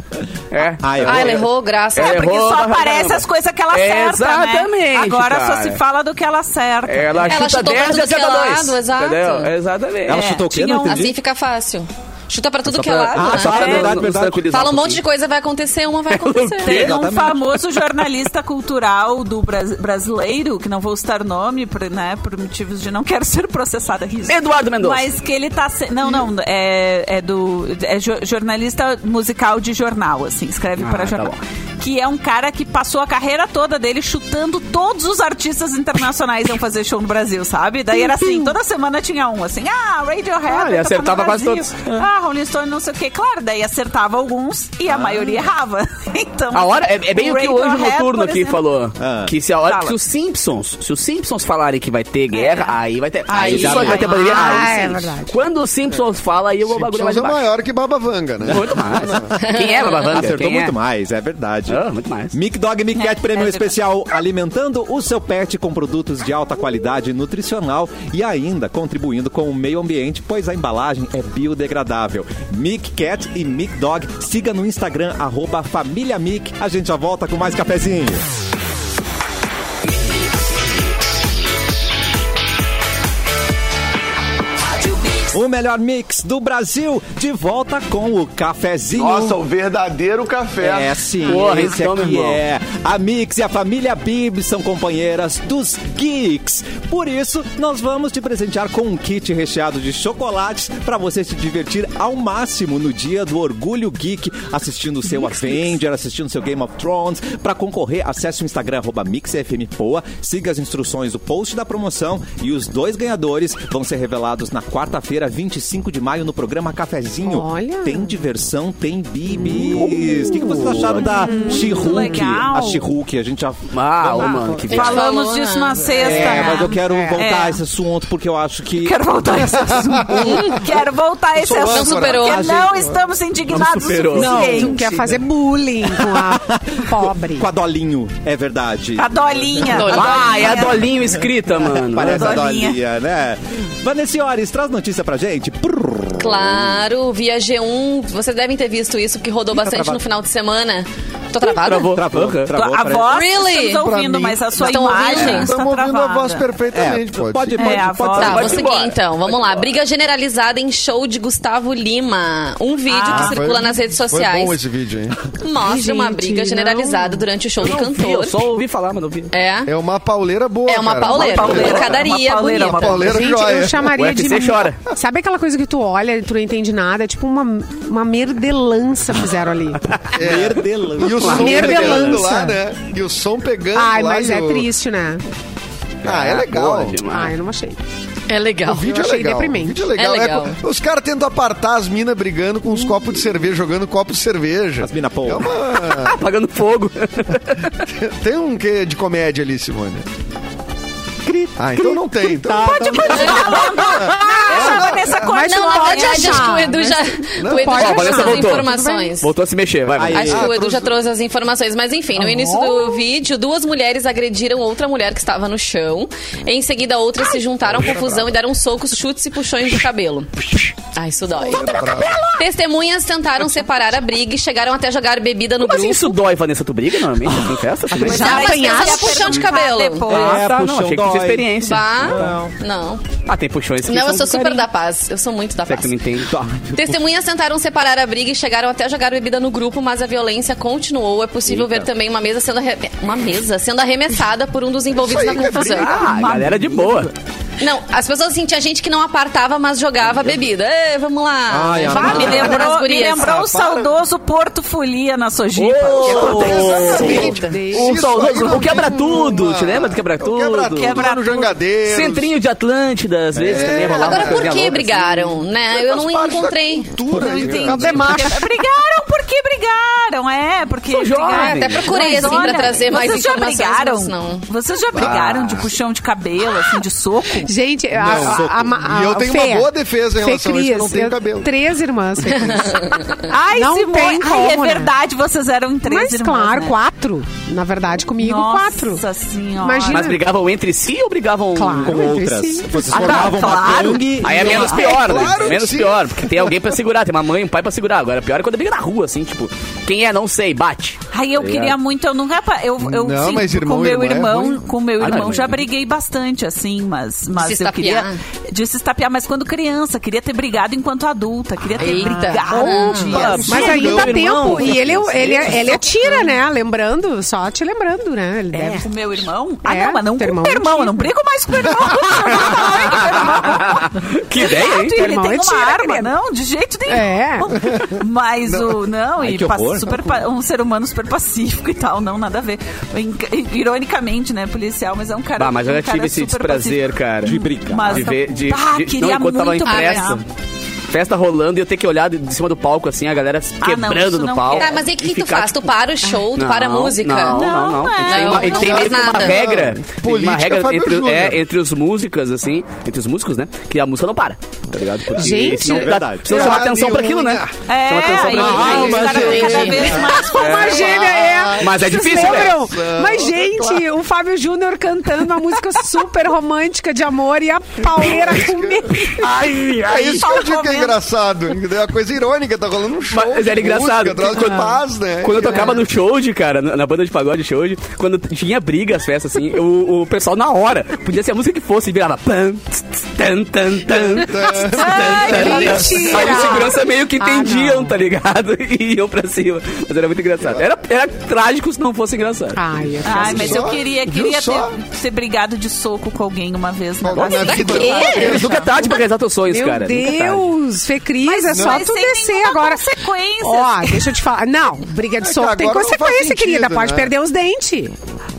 É. Ah, é. Ah, ela errou, graças. Ela É, porque errou só aparece as coisas que ela acerta, Exatamente, né? Agora só cara. se fala do que ela acerta. Ela, Ela chuta chutou pra 10 tudo e acerta que é 2. lado, exato. Entendeu? Exatamente. Ela É, chutou o quê? Não um-. Assim fica fácil. Chuta pra tudo Só que é pra- lado, Ah, né? só pra É. verdade, verdade. Fala um monte de coisa, vai acontecer, uma vai acontecer. Tem um famoso jornalista cultural do Bras- brasileiro, que não vou citar nome, por, né, por motivos de não quero ser processada. Riso. Eduardo Mendonça. Mas que ele tá. se- Não, não, é, é do. É jo- jornalista musical de jornal, assim, escreve Ah, para tá jornal. bom. que é um cara que passou a carreira toda dele chutando todos os artistas internacionais iam fazer show no Brasil, sabe? Daí era assim, toda semana tinha um, assim, ah, Radiohead. Ah, ele acertava quase todos. Ah, Rolling Stone, não sei o quê. Claro, daí acertava alguns e a maioria errava. Então, A hora é, é bem o que o anjo noturno aqui exemplo, falou. Ah. Que se a hora Fala. que os Simpsons, se os Simpsons falarem que vai ter guerra, aí vai ter. Aí Aí, já só vai vai. ter pandemia. Ah, aí é verdade. Quando os Simpsons falam, aí o bagulho é debaixo. maior que Baba Vanga, né? Muito mais. Quem é Babavanga? Acertou Quem muito é? mais, é verdade. Ah, muito mais. Mic Dog Mic Cat É, Prêmio é verdade. Especial, alimentando o seu pet com produtos de alta qualidade nutricional e ainda contribuindo com o meio ambiente, pois a embalagem é biodegradável. Mic Cat e Mic Dog, siga no Instagram, arroba Família Mic. A gente já volta com mais cafezinho. O melhor mix do Brasil, de volta com o cafezinho. Nossa, o verdadeiro café. É sim, Porra, esse então, meu aqui é. A Mix e a família Bib são companheiras dos Geeks. Por isso, nós vamos te presentear com um kit recheado de chocolates para você se divertir ao máximo no dia do Orgulho Geek, assistindo o seu Avenger, assistindo o seu Game of Thrones. Para concorrer, acesse o Instagram arroba MixFMPoa, siga as instruções do post da promoção e os dois ganhadores vão ser revelados na quarta-feira, 25 de maio, no programa Cafezinho. Olha. Tem diversão, tem bibis. O que, que vocês acharam da She-Hulk? legal. A She-Hulk, a gente já... Ah, ô, mano, que viagem. Falamos Falou, disso né? na sexta, É, né? mas eu quero voltar É. a esse assunto porque eu acho que... Quero voltar a esse assunto. Quero voltar a esse sou assunto. Não superou. Porque A não gente- estamos indignados Não superou. o Não, suficiente. quer fazer bullying com a pobre. Com a Dolinho, é verdade. A dolinha. Dolinha. Ah, é a Dolinho escrita, mano. Parece a Dolinha. Dolinha, né? Vanessa Ores, traz notícia pra gente. Prrr. Claro, via G1, vocês devem ter visto isso, que rodou bastante travado. no final de semana. Tô travada? Travou. Travou, travou. a voz Really? estamos ouvindo, mim- mas a sua Estão imagem ouvindo? está Estamos ouvindo travada. a voz É, perfeitamente, pode. pode, ser. pode, É, a pode. Tá, Pode vou ir seguir embora. então. Vamos Pode lá. embora. Briga generalizada em show de Gustavo Lima. Um vídeo Ah, que Foi- circula nas redes sociais Foi bom esse vídeo, hein? mostra uma Gente, briga generalizada durante o show do não vi, cantor. eu só ouvi falar, mas não vi. É. É uma pauleira boa, É uma cara. pauleira, Uma pauleira, pancadaria uma pauleira, uma bonita. pauleira Gente, joia. eu chamaria de. chora. Sabe aquela coisa que tu olha e tu não entende nada? É tipo uma, uma merdelança fizeram ali. Merdelão. E o som Merdelança. pegando lá, né? E o som pegando Ai, lá. mas e é o- triste, né? Ah, é legal. Boa demais. Ah, eu não achei. É legal. O vídeo Eu é achei legal. deprimente. O vídeo é legal. É legal. co- os caras tentando apartar as minas brigando com os copos de cerveja, jogando copos de cerveja. As mina pô. É uma... Apagando fogo. Tem um quê de comédia ali, Simone? Ah, então não tem. Então... Pode Deixa a Vanessa Mas Não, na pode verdade, acho que o achar, Edu já, Não, o Edu pode já achar. trouxe as informações. Voltou a se mexer, vai, vai. Aí. Acho que o Ah, Edu já trouxe as informações. Mas enfim, no início do vídeo, duas mulheres agrediram outra mulher que estava no chão. Em seguida, outras se juntaram à confusão e deram socos, chutes e puxões de cabelo. Ah, isso dói. Testemunhas tentaram separar a briga e chegaram até jogar bebida no Como assim grupo. isso dói, Vanessa? Tu briga normalmente assim, festa? Tu briga? Já Mas apanhaste? pensa, puxão de cabelo. Depois. Ah, tá, não, achei que tinha experiência. Bah, não. Ah, tem puxões que Não, eu sou com super da paz. Eu sou muito da paz. que não entende? Testemunhas tentaram separar a briga e chegaram até a jogar bebida no grupo, mas a violência continuou. É possível ver também uma mesa sendo arre- uma mesa sendo arremessada por um dos envolvidos na é confusão. Ah, galera de boa. Não, as pessoas assim, tinha gente que não apartava, mas jogava bebida. Ê, vamos lá. Ai, ai, Me lembrou, me lembrou o saudoso Porto Folia na Sojipa. O, saudoso- aí não o quebra tem tudo, uma- te lembra do quebra O tudo? Quebra tudo, Quebra no. Jangadeiro. Centrinho de Atlântida, às vezes também rolava Agora, por que louca, brigaram, né? Eu não encontrei. Cultura, aí, entendi. cara. Demacho. Brigaram porque brigaram, é, porque brigaram. Até procurei, Mas assim, pra trazer mais vocês já informações, brigaram? mas não. Vocês já brigaram de puxão de cabelo, assim, de soco? Gente, a, Não, a, a, a, E eu tenho Fê, uma boa defesa em Fê relação a isso, que eu não Cris, tenho eu- cabelo. Três irmãs, Cris. Ai, Não Simone, tem ai, como, é né? verdade, vocês eram em três Mas irmãs, claro, né? quatro. Na verdade, comigo, Nossa quatro. senhora. Imagina. Mas brigavam entre si ou brigavam Claro. com entre outras. si. Vocês Ah, tá, formavam uma claro. gangue. Aí é menos pior, né? claro que menos pior, porque tem alguém pra segurar, tem uma mãe e um pai pra segurar. Agora, pior é quando briga na rua, assim, tipo, quem é, não sei, bate. Ai, eu Tá queria muito, eu nunca. Eu, eu Não, sim, mas irmão com meu irmã é irmão, ruim. com meu Ah, irmão não, já é. briguei bastante, assim, mas, mas se eu queria. De se estapear, mas quando criança, queria ter brigado enquanto adulta, queria ter Eita. brigado. Opa. Mas Sim, aí dá irmão. tempo. E ele, ele, ele atira, né? Lembrando, só te lembrando, né? Ele deve. Com meu irmão? Ah, É, não, mas não com irmão meu irmão. Eu não brigo mais com meu irmão. Que ideia, hein? Exato, ele irmão tem é uma tira, arma. Não, de jeito nenhum. É. Mas o. Não, Ai, e horror. super, pa- um ser humano super pacífico e tal, não, nada a ver. Ironicamente, né, policial, mas é um cara. Bah, mas eu um já cara tive esse super desprazer, cara. De brigar. Mas de não- ver, de, Ah, de- queria não, enquanto tava muito festa. rolando e eu ter que olhar de, de cima do palco, assim, a galera Ah, não, quebrando isso no não palco. Tá, mas e o que, que tu ficar, faz? Tu tipo, para o show, tu para a não, música? Não, não, não. Não, é. tem, uma, Não tem meio que uma regra. Tem uma regra Fábio entre, Júnior. é, entre os músicos, assim, entre os músicos, né? Que a música não para. Tá ligado? Porque Gente, senão, é verdade. Senão chama atenção pra aquilo, né? É, Chama atenção aí, pra aí mais Uma gêmea é. Mas é difícil, né? Mas, gente, o Fábio Júnior cantando uma música super romântica de amor e a pauleira comendo. Ai, É isso que eu digo é. Engraçado. É uma coisa irônica, tá rolando um show. Mas era de engraçado. Música, de Quando- paz, né? Quando eu tocava no show de, cara, na na banda de pagode show, quando tinha briga as festas, assim, o, o pessoal na hora, podia ser a música que fosse, virava pam, tss, tan, tan, tan. Aí os segurança meio que Ah, entendiam, não. tá ligado? E iam pra cima. Mas era muito engraçado. Era, era trágico se não fosse engraçado. Ai, eu Ai, mas eu Só? queria, Viu queria só? ter, ter brigado de soco com alguém uma vez na vida. na vida- Mas nunca é tarde pra realizar teus sonhos, Meu cara. Nunca é Deus, Fê Cris, Mas é só mas tu sem descer agora. consequência. Ó, deixa eu te falar. Não, briga de que soco tem consequência, sentido, querida. Pode né? perder os dentes.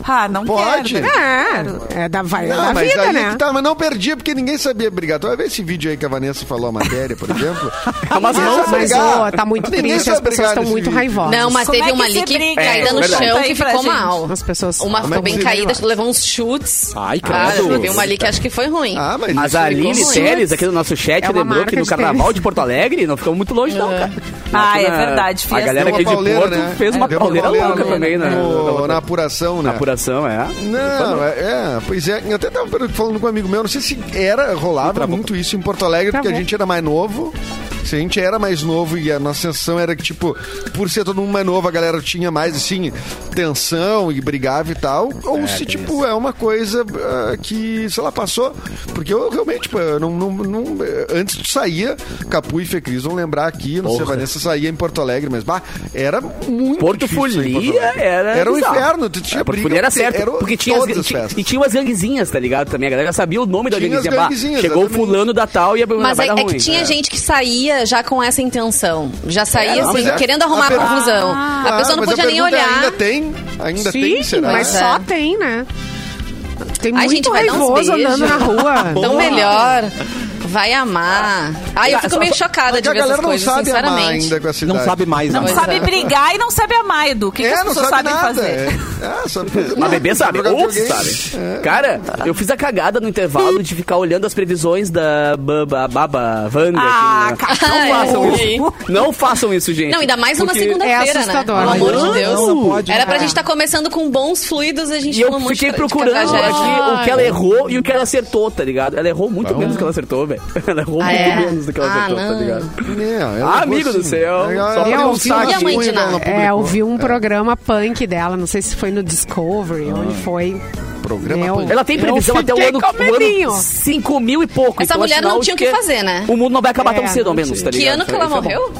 Ah, não Pode. quero. É, é da, vai, é Não, da mas vida, aí né? que tá, mas não perdia porque ninguém sabia brigar. Tu vai ver esse vídeo aí que a Vanessa falou a matéria, por exemplo. É mãos, sabe Mas, ó, tá muito Ninguém triste, as pessoas estão muito vídeo. raivosas. Não, mas Como teve é uma ali que briga? caída É, no verdade. chão que ficou mal. As pessoas... Uma Como é ficou bem caída, levou uns chutes. Ai, Cara, credo. teve uma ali que acho que foi ruim. Ah, mas, Mas isso a como- Teles, aqui no nosso chat, É lembrou que no carnaval de Porto Alegre não ficamos muito longe, não, cara. Ah, é verdade, A galera aqui de Porto né? fez uma pauleira louca também, né? na apuração, né? É. Não, é, é, pois é, eu até tava falando com um amigo meu, não sei se era, rolava muito isso em Porto Alegre, porque a gente era mais novo. Se a gente era mais novo e a nossa sensação era que, tipo, por ser todo mundo mais novo, a galera tinha mais, assim, tensão e brigava e tal. Ou se, tipo, é uma coisa ah, que, sei lá, passou. Porque eu realmente, tipo, eu não, não, não- antes de saía, Capu e Fecris vão lembrar aqui, não sei, a Vanessa saía em Porto Alegre, mas, bah, era muito Porto difícil sair em Porto Folia era. Era um inferno, tu tinha É, Porto briga, Folia era porque certo. eram Porque tinha as, todas as festas. e tinha umas ganguezinhas, tá ligado? Também a galera sabia o nome da Tinha ganguezinha. Bah, chegou o exatamente. fulano da tal e a Mas é, é ruim. que tinha gente que saía já com essa intenção. Já saía É, não, assim, é- querendo arrumar a a per- confusão. Ah, a pessoa não podia nem é, olhar. Ainda tem? Ainda Sim, tem, será? mas É. só tem, né? Tem Ai, muito gente, vai dar uns raivoso andando na rua. Então melhor. Vai amar. Ai, eu fico meio chocada de a ver essas galera não coisas, sabe amar sinceramente. ainda com essa idade. Não sabe mais, Não né? Pois sabe é. brigar e não sabe amar, Edu. O que, que É, as não pessoas sabe sabem nada. fazer? É, é, sabe fazer. Mas bebê sabe, outros videogame. sabem. Cara, eu fiz a cagada no intervalo de ficar olhando as previsões da Baba, Baba Wanda. Ah, aqui, né? Não façam ai. isso. Não façam isso, gente. Não, ainda mais numa Porque- segunda-feira, é né? Pelo amor de Não, Deus. não pode, Era né? pra gente estar começando com bons fluidos e a gente E eu fiquei procurando aqui o que ela errou e o que ela acertou, tá ligado? Ela errou muito menos do que ela acertou, velho. Ela errou Ah, muito é? menos do que ela Ah, acertou, tá ligado? É, ela Ah, levou amigo do assim. céu. Ela- Só pra deu um ouvir saque a mãe de ruim, nada. ela É, publicou. eu vi um programa punk dela, não sei se foi no Discovery, onde foi. Programa Meu, punk. Ela tem Eu previsão até o ano, o ano 5 mil e pouco. Essa então é mulher não tinha o que fazer, né? O mundo não vai acabar É, tão cedo, ao menos, tá Que ligado? ano que ela é morreu?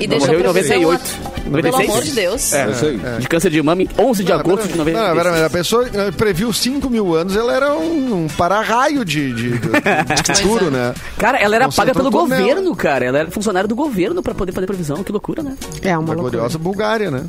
E deixou morreu em a previsão 98. Pelo 96? amor de Deus. É, Isso aí. de câncer de mama em 11 de Não, agosto de pera- não, pera- 96. a pessoa eh, previu 5 mil anos, ela era um, um para-raio de, de, de, de futuro, né? Cara, ela era paga pelo tudo nela. governo, cara. Ela era funcionária do governo pra poder fazer previsão. Que loucura, né? É uma loucura. gloriosa Bulgária, né?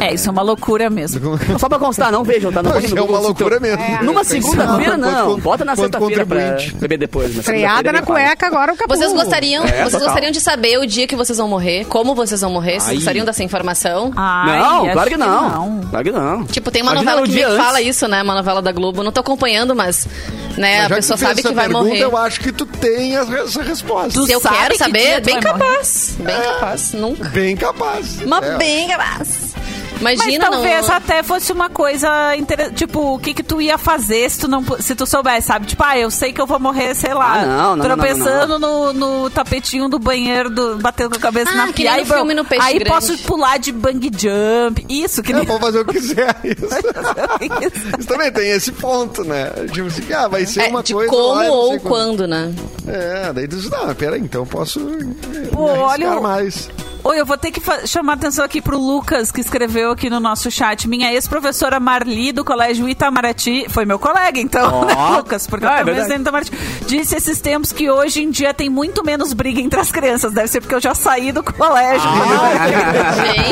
É, isso é uma loucura mesmo. Só pra constar, não vejam, tá? Não no é uma loucura então- mesmo. Numa que ser segunda-feira, não. Bota na sexta-feira pra beber depois. Freada na é cueca, agora o capuz. Vocês gostariam, É, vocês gostariam de saber o dia que vocês vão morrer? Como vocês vão morrer? Vocês Ai. gostariam dessa informação? Ai, Não, claro que não. não. Claro que não. Tipo, tem uma Imagina novela no que que antes. fala isso, né? Uma novela da Globo. Não tô acompanhando, mas, né, Mas a pessoa sabe que vai pergunta, morrer. Eu acho que tu tem essa, resposta. Tu Se eu sabe quero que saber, tu bem vai morrer? capaz. Bem capaz. Nunca. Bem capaz. Mas É. bem capaz. Mas Imagina, talvez não... até fosse uma coisa interessante. Tipo, o que que tu ia fazer se tu não se tu soubesse, sabe? Tipo, ah, eu sei que eu vou morrer, sei lá, Ah, não, não, tropeçando No, no tapetinho do banheiro, do, batendo com a cabeça Ah, na que pia. nem Aí, filme No Peixe aí Grande. posso pular de bang jump. Isso, que É, nem... pode fazer o que quiser. Isso. Isso também tem esse ponto, né? Tipo assim, ah, vai ser É, uma de coisa. como lá, eu ou quando, né? É, daí tu diz, não, peraí, então eu posso me Pô, olha arriscar o- mais. Oi, eu vou ter que chamar atenção aqui pro Lucas, que escreveu aqui no nosso chat. Minha ex-professora Marli, do Colégio Itamaraty, foi meu colega, então, né, Lucas? Porque Ah, eu é também no Itamaraty. Disse esses tempos que hoje em dia tem muito menos briga entre as crianças. Deve ser porque eu já saí do colégio.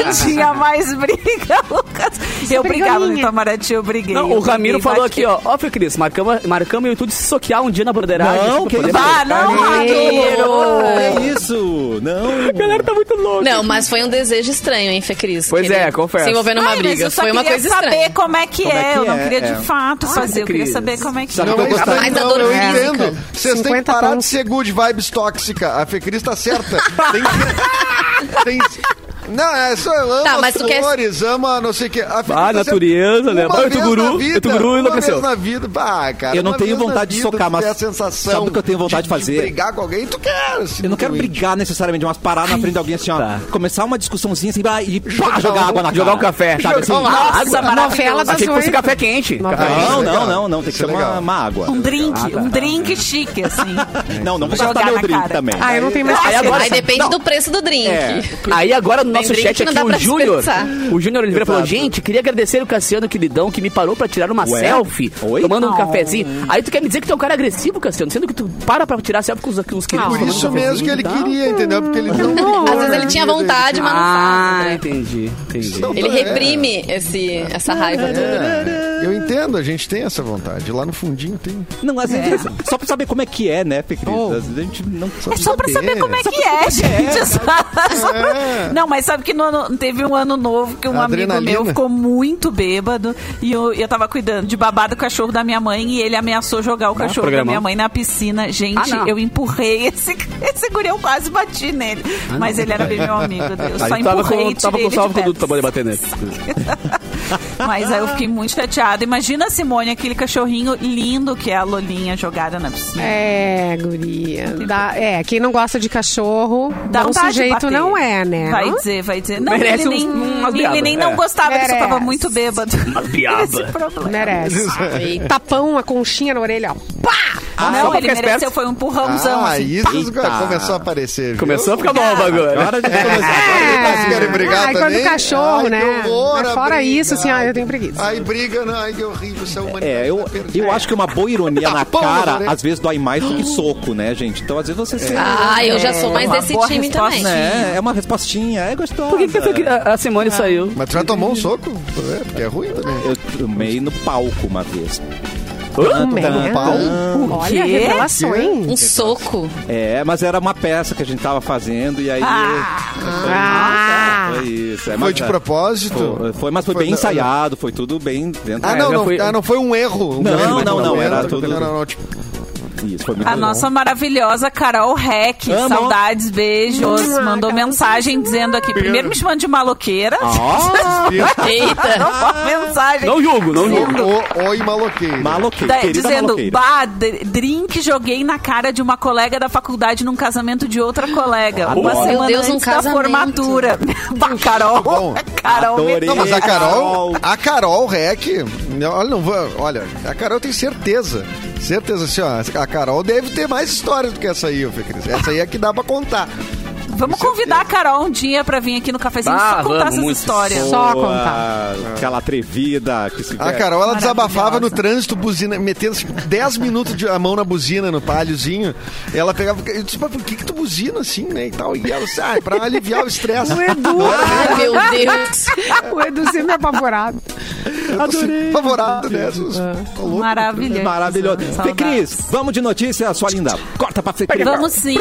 Gente. Tinha mais briga, Lucas. eu brigava no. Itamaraty, eu briguei. Não, eu o Ramiro briguei falou aqui, ó. Ó, Fê Cris, marcamos, marcamos eu e tu de se soquear um dia na broderagem. Não, que poder- isso? Ah, não, Ramiro! É isso! Não! A galera tá muito louca. Não, mas foi um desejo estranho, hein, Fê Cris? Pois é, confesso. Se envolver numa Ai, mas briga. eu só Foi uma queria coisa saber estranha. como é que Como é é. que eu não é, queria é. de fato fazer. Eu queria Cris. saber como é que é. eu mas não, da dor eu entendo. Vocês têm que 50 parar pontos. de ser good vibes tóxica. A Fecris tá certa. Tem que... tem... Não, é só eu amo Tá, mas as tu quer- flores, ama não sei o que. A Ah, natureza, né? Uma Vai, o na vida, o Tuguru uma enlouqueceu. vez na vida. Bah, cara, Eu não uma tenho vontade de socar, mas tem a sensação sabe o que eu tenho vontade de fazer? brigar com alguém, tu quer. assim, Eu não quero brigar necessariamente, mas parar na frente de alguém assim, ó. Tá. Começar uma discussãozinha assim pá, e pá, jogar água na cara. Jogar um café, sabe assim? Uma. Nossa, das Achei que fosse café quente. Não, não, não, não. Tem que Isso ser é uma, uma água. Um drink, um drink chique, assim. Não, não vou Jogar gastar meu na drink cara. também. Ah, eu não tenho mais Aí depende Não. do preço do drink. É. Aí agora no nosso chat não aqui, o Júnior, o Júnior Oliveira falou, gente, queria agradecer o Cassiano Queridão que me parou pra tirar uma Ué? selfie, Oi? tomando um Não. cafezinho. Aí tu quer me dizer que tu é um cara agressivo, Cassiano, sendo que tu para pra tirar selfie com os, com os queridos. Por isso um mesmo que ele queria, entendeu? Porque ele não brigou Às vezes ele tinha vontade, mas não Ah, né? entendi, entendi. Não, Ele É. reprime esse, essa raiva toda. É, eu entendo, a gente tem essa vontade. Lá no fundinho tem. Não, às vezes, só pra saber como é que é, né, Fê Cris? Oh. Às vezes a gente não É só pra saber saber. como é Só que pra é, saber como é que gente. Pra- Não, mas sabe que no ano- teve um ano novo que um amigo meu ficou muito bêbado e eu, eu tava cuidando de babado do cachorro da minha mãe e ele ameaçou jogar o cachorro da minha mãe na piscina. Gente, Ah, eu empurrei esse, esse guri, eu quase bati nele. mas ele era bem meu amigo. Eu só tava empurrei com, e tava tirei com ele salvo de conduto pra poder bater nele. Mas aí eu fiquei muito chateada. Imagina a Simone, aquele cachorrinho lindo que é a Lolinha jogada na piscina. É, guria. Dá- é, quem não gosta de cachorro, Dá de sujeito não é, né? Vai dizer, vai dizer. Não, Merece ele nem, umas ele nem é. não gostava, ele só tava Merece. muito bêbado. biaba. Esse problema. Merece. Tapão, a conchinha na orelha, ó. Pá! Ah, não, ele ficar mereceu, esperto. foi um empurrãozão. Ah, assim. isso Eita. começou a aparecer. viu? Começou a ficar bom o bagulho. Agora a gente começou. Ah, vocês querem brigar Ai, quando também? o cachorro, Ai, né? Mas fora briga. isso, assim, ah, eu tenho preguiça. Ai, briga, não, ai, que horrível, essa humanidade É, eu, tá perdida. eu acho que uma boa ironia na na cara, orelha. às vezes dói mais do que soco, né, gente? Então, às vezes você se... Ah, eu já sou mais desse time também. É, é uma respostinha, é gostosa. Por que, que a a Simone saiu? Mas tu já tomou um soco? É, porque é ruim também. Eu tomei no palco uma vez. Né? pau? Olha, revelações. Um soco. É, mas era uma peça que a gente tava fazendo e aí... Ah, Foi isso. É, Foi mas, de é, propósito? Foi, foi, mas foi, Foi bem ensaiado, foi tudo bem dentro. Ah, não, não, foi- ah, não foi um erro. Um Não, não, não, momento. era tudo- Não, não, não, tipo, Isso, foi muito A bom. nossa maravilhosa Carol Reck, Amo. saudades, beijos, mandou mensagem dizendo aqui, primeiro me chamando de maloqueira, Ah, Eita. uma mensagem Não julgo, não julgo. o, oi, maloqueiro. maloqueiro, Da- querida dizendo, maloqueira. bah, d- drink joguei na cara de uma colega da faculdade num casamento de outra colega. Uma Adoro. semana Meu Deus, um antes da casamento. formatura. bah, Carol, bom. Carol me- Adorei. Não, mas a Carol, Carol. a Carol Rec, olha, não vou, olha, a Carol eu tenho certeza, certeza assim, ó, a Carol deve ter mais histórias do que essa aí, ô Fê Cris. Essa aí é que dá pra contar. Vamos convidar a Carol um dia pra vir aqui no cafezinho Ah, só contar vamos, essas histórias. Só Boa, contar. Aquela atrevida que se A Carol, ela desabafava no trânsito, buzina, metendo assim, 10 minutos de a mão na buzina, no palhozinho. Ela pegava, eu disse, mas por que que tu buzina assim, né, e tal? E ela disse, ah, é pra aliviar o estresse. O Edu, Ai, meu Deus. o Edu sempre apavorado. Adorei. Favorado, né? Tá louco. Maravilhoso. Maravilhoso. Fê. Cris, vamos de notícia, sua linda. Corta pra Fê Cris. Vamos sim.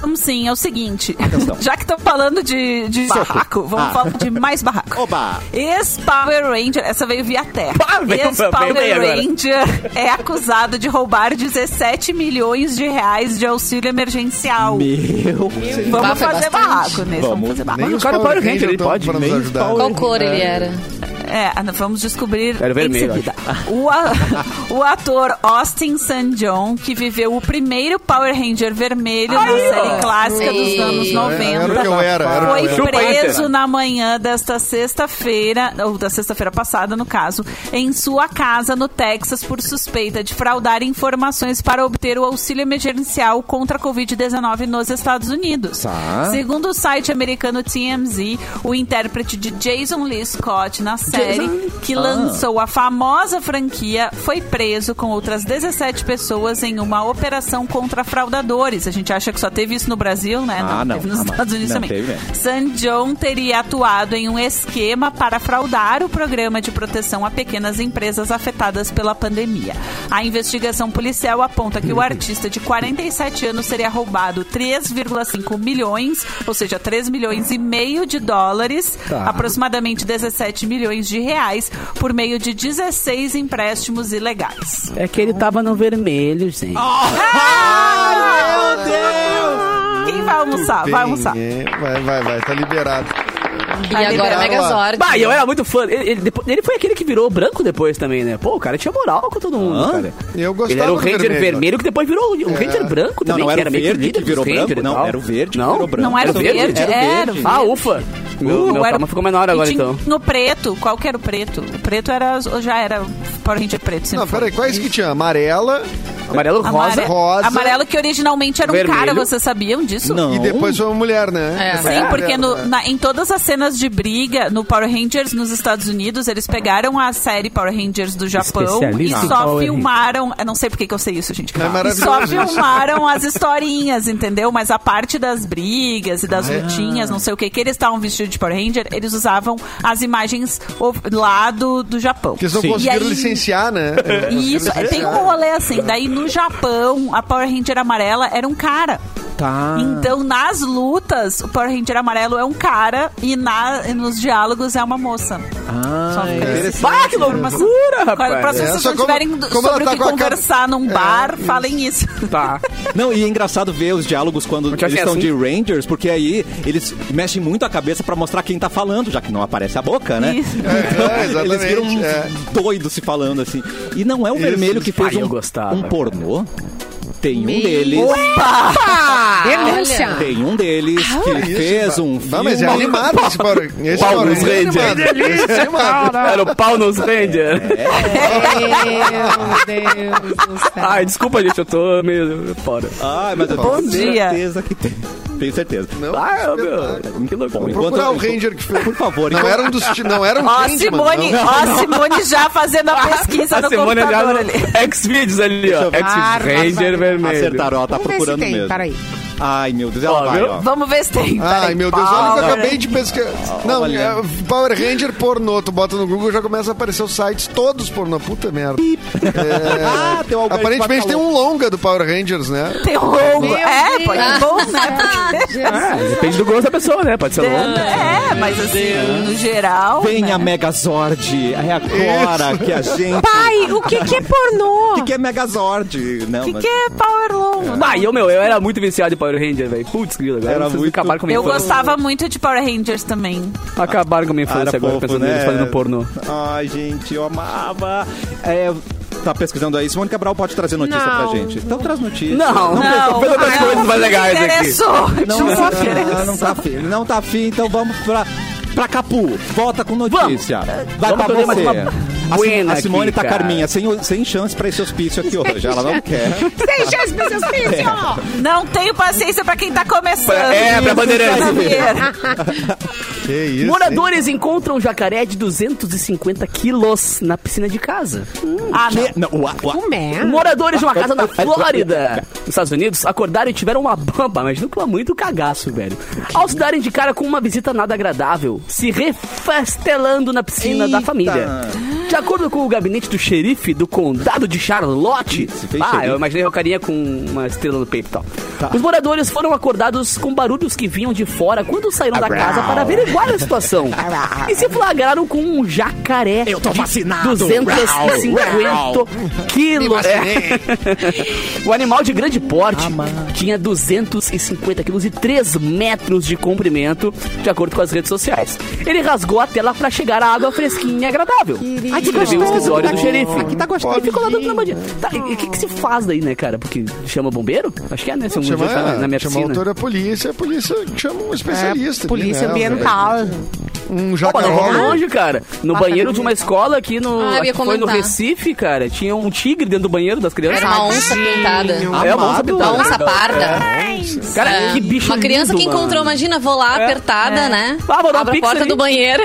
Vamos sim, é o seguinte. Atenção. Já que estamos falando de, de barraco, vamos Ah. falar de mais barraco. Oba. Ex-Power Ranger, essa veio via terra. Ah, Ex-Power. Ranger é acusado de roubar 17 milhões de reais de auxílio emergencial. Meu. Vamos Ah, fazer bastante. barraco nesse. Vamos, Vamos. fazer barraco. Nem o cara Power Power Ranger, ele pode, nem Qual cor ele era? É, vamos descobrir em vermelho, seguida. O, a- o ator Austin St. John, que viveu o primeiro Power Ranger vermelho na série clássica dos anos 90. Era o que eu era, era Foi eu era. Chupa, preso na manhã desta sexta-feira, ou da sexta-feira passada, no caso, em sua casa no Texas por suspeita de fraudar informações para obter o auxílio emergencial contra a Covid-19 nos Estados Unidos. Tá. Segundo o site americano TMZ, o intérprete de Jason Lee Scott na série, que lançou a famosa franquia, foi preso com outras 17 pessoas em uma operação contra fraudadores. A gente acha que só teve isso no Brasil, né? Ah, não. Teve nos Ah, não. Estados Unidos também. teve. San John teria atuado em um esquema para fraudar o programa de proteção a pequenas empresas afetadas pela pandemia. A investigação policial aponta que o artista de 47 anos teria roubado 3,5 milhões, ou seja, 3 milhões e meio de dólares, Tá. aproximadamente 17 milhões de reais, por meio de 16 empréstimos ilegais. É que ele tava no vermelho, gente. Quem vai almoçar? Vai almoçar. Bem, é, vai, vai, vai, tá liberado. E agora liberar Megazord. Bah, e eu era muito fã. Ele, ele, ele foi aquele que virou branco depois também, né? Pô, o cara tinha moral com todo mundo, cara. Eu gostava Ele era o do Ranger vermelho, vermelho. que depois virou o Ranger branco Não, também, não era que o meio verde líder que virou branco, e não, tal. era o verde que não? virou branco. Não era o Era o verde, verde? era o Ah, ufa. Meu, meu era- trauma ficou menor e agora, tinha então. No preto, qual que era o preto? O preto era, já era Power Ranger preto, sempre Não, foi. peraí, quais que tinha? Amarela Amarelo rosa. Amare- rosa. Amarelo que originalmente era um Vermelho. cara, vocês sabiam disso? Não. e depois foi uma mulher, né? É. Sim, foi porque no- né? na- em todas as cenas de briga no Power Rangers nos Estados Unidos, eles pegaram a série Power Rangers do Japão e só Power filmaram. Eu não sei porque que eu sei isso, gente. É e só filmaram as historinhas, entendeu? Mas a parte das brigas e Ah, das é? lutinhas, não sei o que, que eles estavam vestidos de Power Ranger, eles usavam as imagens lá do, do Japão. Porque eles não Sim. conseguiram aí- licenciar, né? Isso, tem licenciar. um rolê assim. Daí no Japão, a Power Ranger amarela era um cara. Tá. Então, nas lutas, o Power Ranger amarelo é um cara e na, e nos diálogos é uma moça. Ah, Só fica interessante. Bah, que loucura, Para rapaz. vocês É, não só como- tiverem como sobre ela o que tá conversar num É, bar, isso. falem isso. Tá. Não, e é engraçado ver os diálogos quando Porque eles assim, estão assim- de Rangers, porque aí eles mexem muito a cabeça pra mostrar quem tá falando, já que não aparece a boca, né? Isso. É, exatamente, eles viram uns é. doidos se falando assim. E não é o vermelho que fez Ai, eu um, um. Pornô? Tem um deles. Denúncia. Tem um deles que Isso, fez um filme. Não, mas é animado esse Power esse Pau nos Ranger é Ranger. animado. Esse é animado. Era o pau nos Ranger. Meu Deus do céu. Ai, desculpa, gente, eu tô meio fora. Ai, mas eu Bom tenho dia. certeza que tem. Tenho certeza. Não, Ah, meu, que loucura. Bom, procurar o enquanto- Ranger que fez. Por favor, Não enquanto- era um dos. Não era um Ó, a Changeman, Simone, não. ó, Simone já fazendo a pesquisa A no Simone já computador no ali. X-Videos ali, ó. eu ver. X-Videos Ranger vermelho. Acertaram, ó, tá Vamos procurando mesmo. peraí. Ai, meu Deus, ela vai, ó. Vamos ver se tem. Ai, Peraí. meu Deus, olha o que eu Power acabei de pesquisar. Não, Olha. é, Power Ranger pornô. Tu bota no Google já começa a aparecer os sites todos pornô. Puta merda. É, Ah, tem um algoritmo aparentemente tem um longa do Power Rangers, né? Tem um longo. Meu É, pode ser bom, né? É, depende do gosto da pessoa, né? Pode ser longo. É, mas assim, no geral. Venha né? Megazord. É agora que a gente. Pai, o que, que é pornô? O que, que é Megazord? Não, O que, mas- que é Power Longo? Bah, e eu, meu, eu era muito viciado em Power Ranger, velho. Putz, grilo, agora Era vocês muito- acabaram com a minha Eu infância. gostava muito de Power Rangers também. Acabaram com a minha Ah, infância era agora, fofo, pensando né? neles fazendo pornô. Ai, gente, eu amava. É, tá pesquisando aí. Simone Cabral pode trazer notícia Não. pra gente. Então traz notícia. Não, Não, outras não, coisas mais legais aqui. Não, Não, não, não, não tá afim. Não tá afim, então vamos pra, pra Capu. Volta com notícia. Vai Vamos pra você. Buena a Simone aqui, tá cara. Carminha, sem, sem chance pra esse hospício aqui hoje. Ela não quer. Sem chance pra seus filhos. Não tenho paciência pra quem tá começando. É, pra Bandeirantes. Que isso. Moradores encontram jacaré de 250 quilos na piscina de casa. Ah, não. Que- não, ua- ua- Como é? Moradores de uma casa na Flórida, nos Estados Unidos, acordaram e tiveram uma bamba, imagina que muito cagaço, velho. Ao se darem de cara com uma visita nada agradável, se refestelando na piscina da Eita. família. De acordo com o gabinete do xerife do condado de Charlotte. Ih, se fez Ah, xerife. eu imaginei o carinha com uma estrela no peito e tal. Os moradores foram acordados com barulhos que vinham de fora quando saíram da casa para averiguar a situação. e se flagraram com um jacaré. Eu tô vacinado. 250 quilos. É. o animal de grande porte tinha 250 quilos e 3 metros de comprimento, de acordo com as redes sociais. Ele rasgou a tela para chegar à água fresquinha e agradável. Ai, que Escreveu o gostoso. escritório do xerife. Aqui tá gostoso. E ficou lá bandinha. Tá, e o que, que se faz daí, né, cara? Porque chama bombeiro? Acho que é, né? Se um dia Chama, tá na, na minha chama a piscina. autora a polícia, a polícia chama um especialista. É, polícia ali, né? ambiental. Tchau. Um jacaré. longe, cara. No banheiro de uma escola aqui no. Ah, que foi no. Recife, cara. Tinha um tigre dentro do banheiro das crianças. Era uma onça pintada. É uma onça pintada. Uma onça parda. Cara, É. que bicho Uma criança lindo, que mano. encontrou, imagina, vou lá É. apertada, É. né? Ah, vou dar um Abre a porta ali. do banheiro.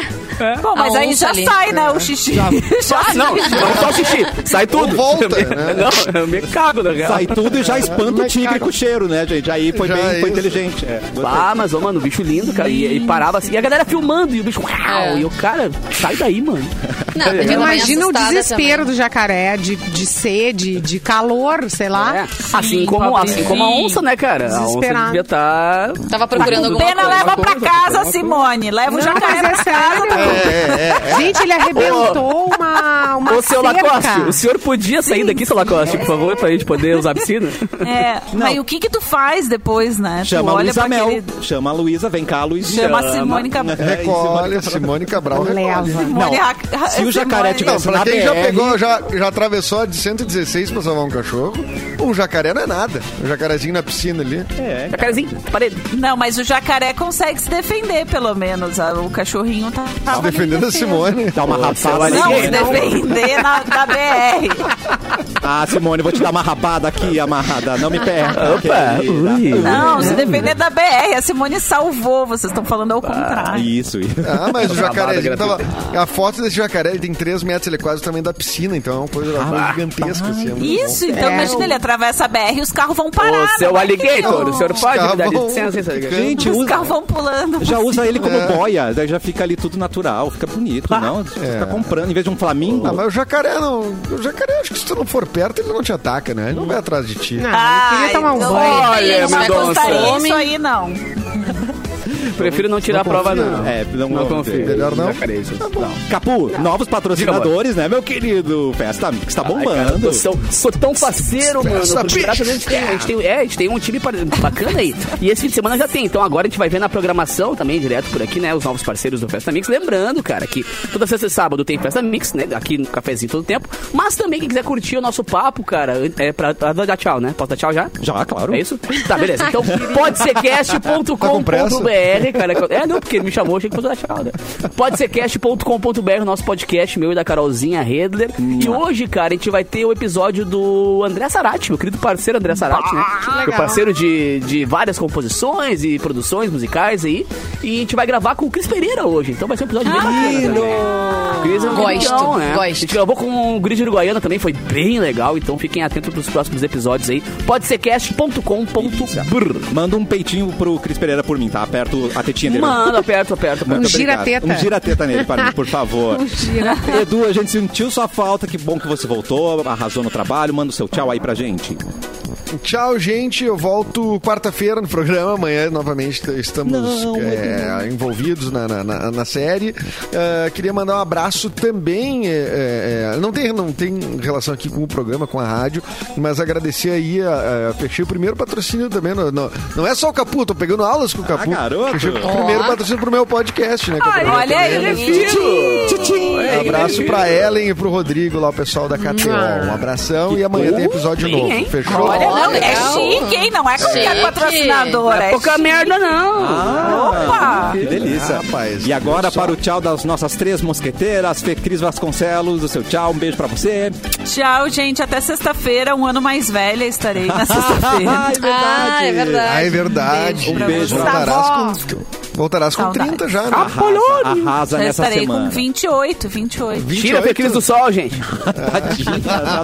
Bom, mas aí já ali. sai, né, o xixi. Já Ah, não, não só xixi. Sai tudo. volta, Eu me- né? Não, eu me cago, na real. Sai tudo e já espanta o tigre com o cheiro, né, gente? Aí foi Já bem, é foi inteligente. É. Ah, mas, ô, mano, o bicho lindo, cara. E, e parava assim. E a galera filmando. E o bicho, uau. É. E o cara, sai daí, mano. Não, Imagina o desespero também. do jacaré, de, de sede, de calor, sei lá. É. Assim, como, assim como a onça, né, cara? A onça Desesperado. devia estar. Tava procurando alguma Pena coisa. leva pra casa, Simone. Leva o jacaré mas é pra casa. sério. tá. É, é, Gente, ele arrebentou uma, uma Ô, seu. Lacoste, o senhor podia sair daqui, seu Lacoste, por favor, pra gente poder usar a piscina? É, mas o que que tu faz depois, né? Chama tu a olha Luísa pra Mel. aquele... Chama a Luísa, vem cá, Luísa. Chama a Simone Cabral. Recolhe, Simone Cabral recolhe. Leva. Simone Não, Ra- se o jacaré tivesse- Não, pra Na quem já BR. pegou, já, já atravessou a de 116 pra salvar um cachorro, um jacaré não é nada. Um jacarezinho na piscina ali. É. Jacarezinho, parede. Não, mas o jacaré consegue se defender, pelo menos. Ah, O cachorrinho tá... Se tava ali defendendo a. Simone. Dá uma rapada. Não, se Ninguém, não. defender na, na BR. Ah, Simone, vou te dar uma rabada aqui, amarrada. Não me perca. Opa, querida. Não, se defender da BR. A Simone salvou. Vocês estão falando ao contrário. Isso, isso. Ah, mas o jacarezinho gratuita. tava. A foto desse jacaré ele tem 3 metros, ele é quase o tamanho da piscina, então é uma coisa, uma coisa gigantesca. Assim, é muito Isso, bom. então É. imagina, ele atravessa a BR e os carros vão parar. Ô, seu não vai alligator, não. o senhor Os pode me dar carros vão licença, alligator? Gente, Os usa, carros vão pulando. já usa ele como É. boia, daí já fica ali tudo natural, fica bonito, não? Você É. fica comprando, em vez de um flamingo. Ah, mas o jacaré não. O jacaré, acho que se tu não for perto, ele não te ataca, né? Ele não vai atrás de ti. Não, ele queria tomar um não, banho. Olha, não vai Mendonça. gostaria Homem. isso aí, não. Prefiro não tirar a Não prova, confia, não. É, não, Não confio. Melhor não? Não. Capu, novos patrocinadores, né, meu querido? Festa Mix tá Ai, cara, bombando. sou, sou tão faceiro, mano. Porque graças a a gente tem, a gente tem, é, a gente tem um time bacana aí. E esse fim de semana já tem. Então agora a gente vai ver na programação também, direto por aqui, né? Os novos parceiros do Festa Mix. Lembrando, cara, que toda sexta e sábado tem Festa Mix, né? Aqui no cafezinho todo tempo. Mas também quem quiser curtir o nosso papo, cara, é pra, pra dar tchau, né? Posso dar tchau já? Já, claro. É isso? Tá, beleza. Então, podsercast.com.br, cara. É, não, porque ele me chamou, achei que fosse dar tchau, né? Podsercast.com.br, nosso podcast, meu e da Carolzinha Redler. E hoje, cara, a gente vai ter o episódio do André Sarati, meu querido parceiro André Sarati, né? Meu parceiro de, de várias composições e produções musicais aí. E a gente vai gravar com o Cris Pereira hoje. Então vai ser um episódio bem bacana. também. Cris é um Gosto, né? gosto. A gente gravou com o Grid de Uruguaiana também, foi bem legal. Então fiquem atentos pros próximos episódios aí. Podsercast.com.br Manda um peitinho pro Cris Pereira por mim, tá? Aperto a tetinha dele. Mano, aperto, aperto, aperto. Um Muito gira obrigado. teta. Um gira-teta nele para mim, por favor. Um gira. Edu, a gente sentiu sua falta, que bom que você voltou, arrasou no trabalho, manda o seu tchau aí pra gente. Tchau, gente. Eu volto quarta-feira no programa. Amanhã, novamente, estamos Não, é, envolvidos na, na, na- na série. É, queria mandar um abraço também. é, é, é, não, tem, não tem relação aqui com o programa, com a rádio, mas agradecer aí. a- a- fechei o primeiro patrocínio também. No, no- não é só o Capu, tô pegando aulas com o Capu. garoto. Fechei o primeiro patrocínio pro meu podcast, né? que eu programa Olha aí, abraço pra Ellen e pro Rodrigo lá, o pessoal da KTO. Um abração e amanhã tem episódio novo. Fechou? Olha, não, é chique, hein? Não é qualquer Chique. patrocinador. Não é pouca merda, não. Opa! Que delícia. Ah, rapaz. e agora para o tchau das nossas três mosqueteiras, Fê Cris Vasconcelos, o seu tchau, um beijo pra você. Tchau, gente. Até sexta-feira, um ano mais velha, estarei na sexta-feira. Verdade. Ah, é verdade. Ah, é verdade. Beijo pra Um beijo pra Tarasco. Voltarás com Saudades. 30 já, né? Arrasa, arrasa Já nessa estarei semana. com 28, 28. 28. Tira a Fê Cris do sol, gente. Tadinha, tá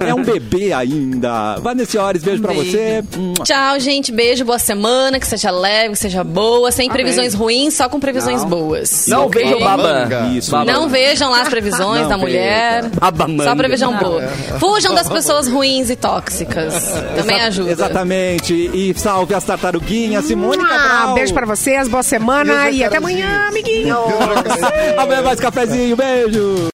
no- é um bebê ainda. Vanessa Ores, beijo pra Beijo. você. Tchau, gente. Beijo, boa semana. Que seja leve, que seja boa. Sem previsões ruins, só com previsões boas. Não Ok? vejam baba. Isso. Baba. Não vejam lá as previsões Não da mulher. Baba manga. Só previsão boa. Fujam das pessoas ruins e tóxicas. Também ajuda. Exatamente. E salve as tartaruguinhas, Simone Ah, Cabral. beijo pra vocês, boa semana E e até amanhã, amiguinhos. Amanhã mais cafezinho, beijo.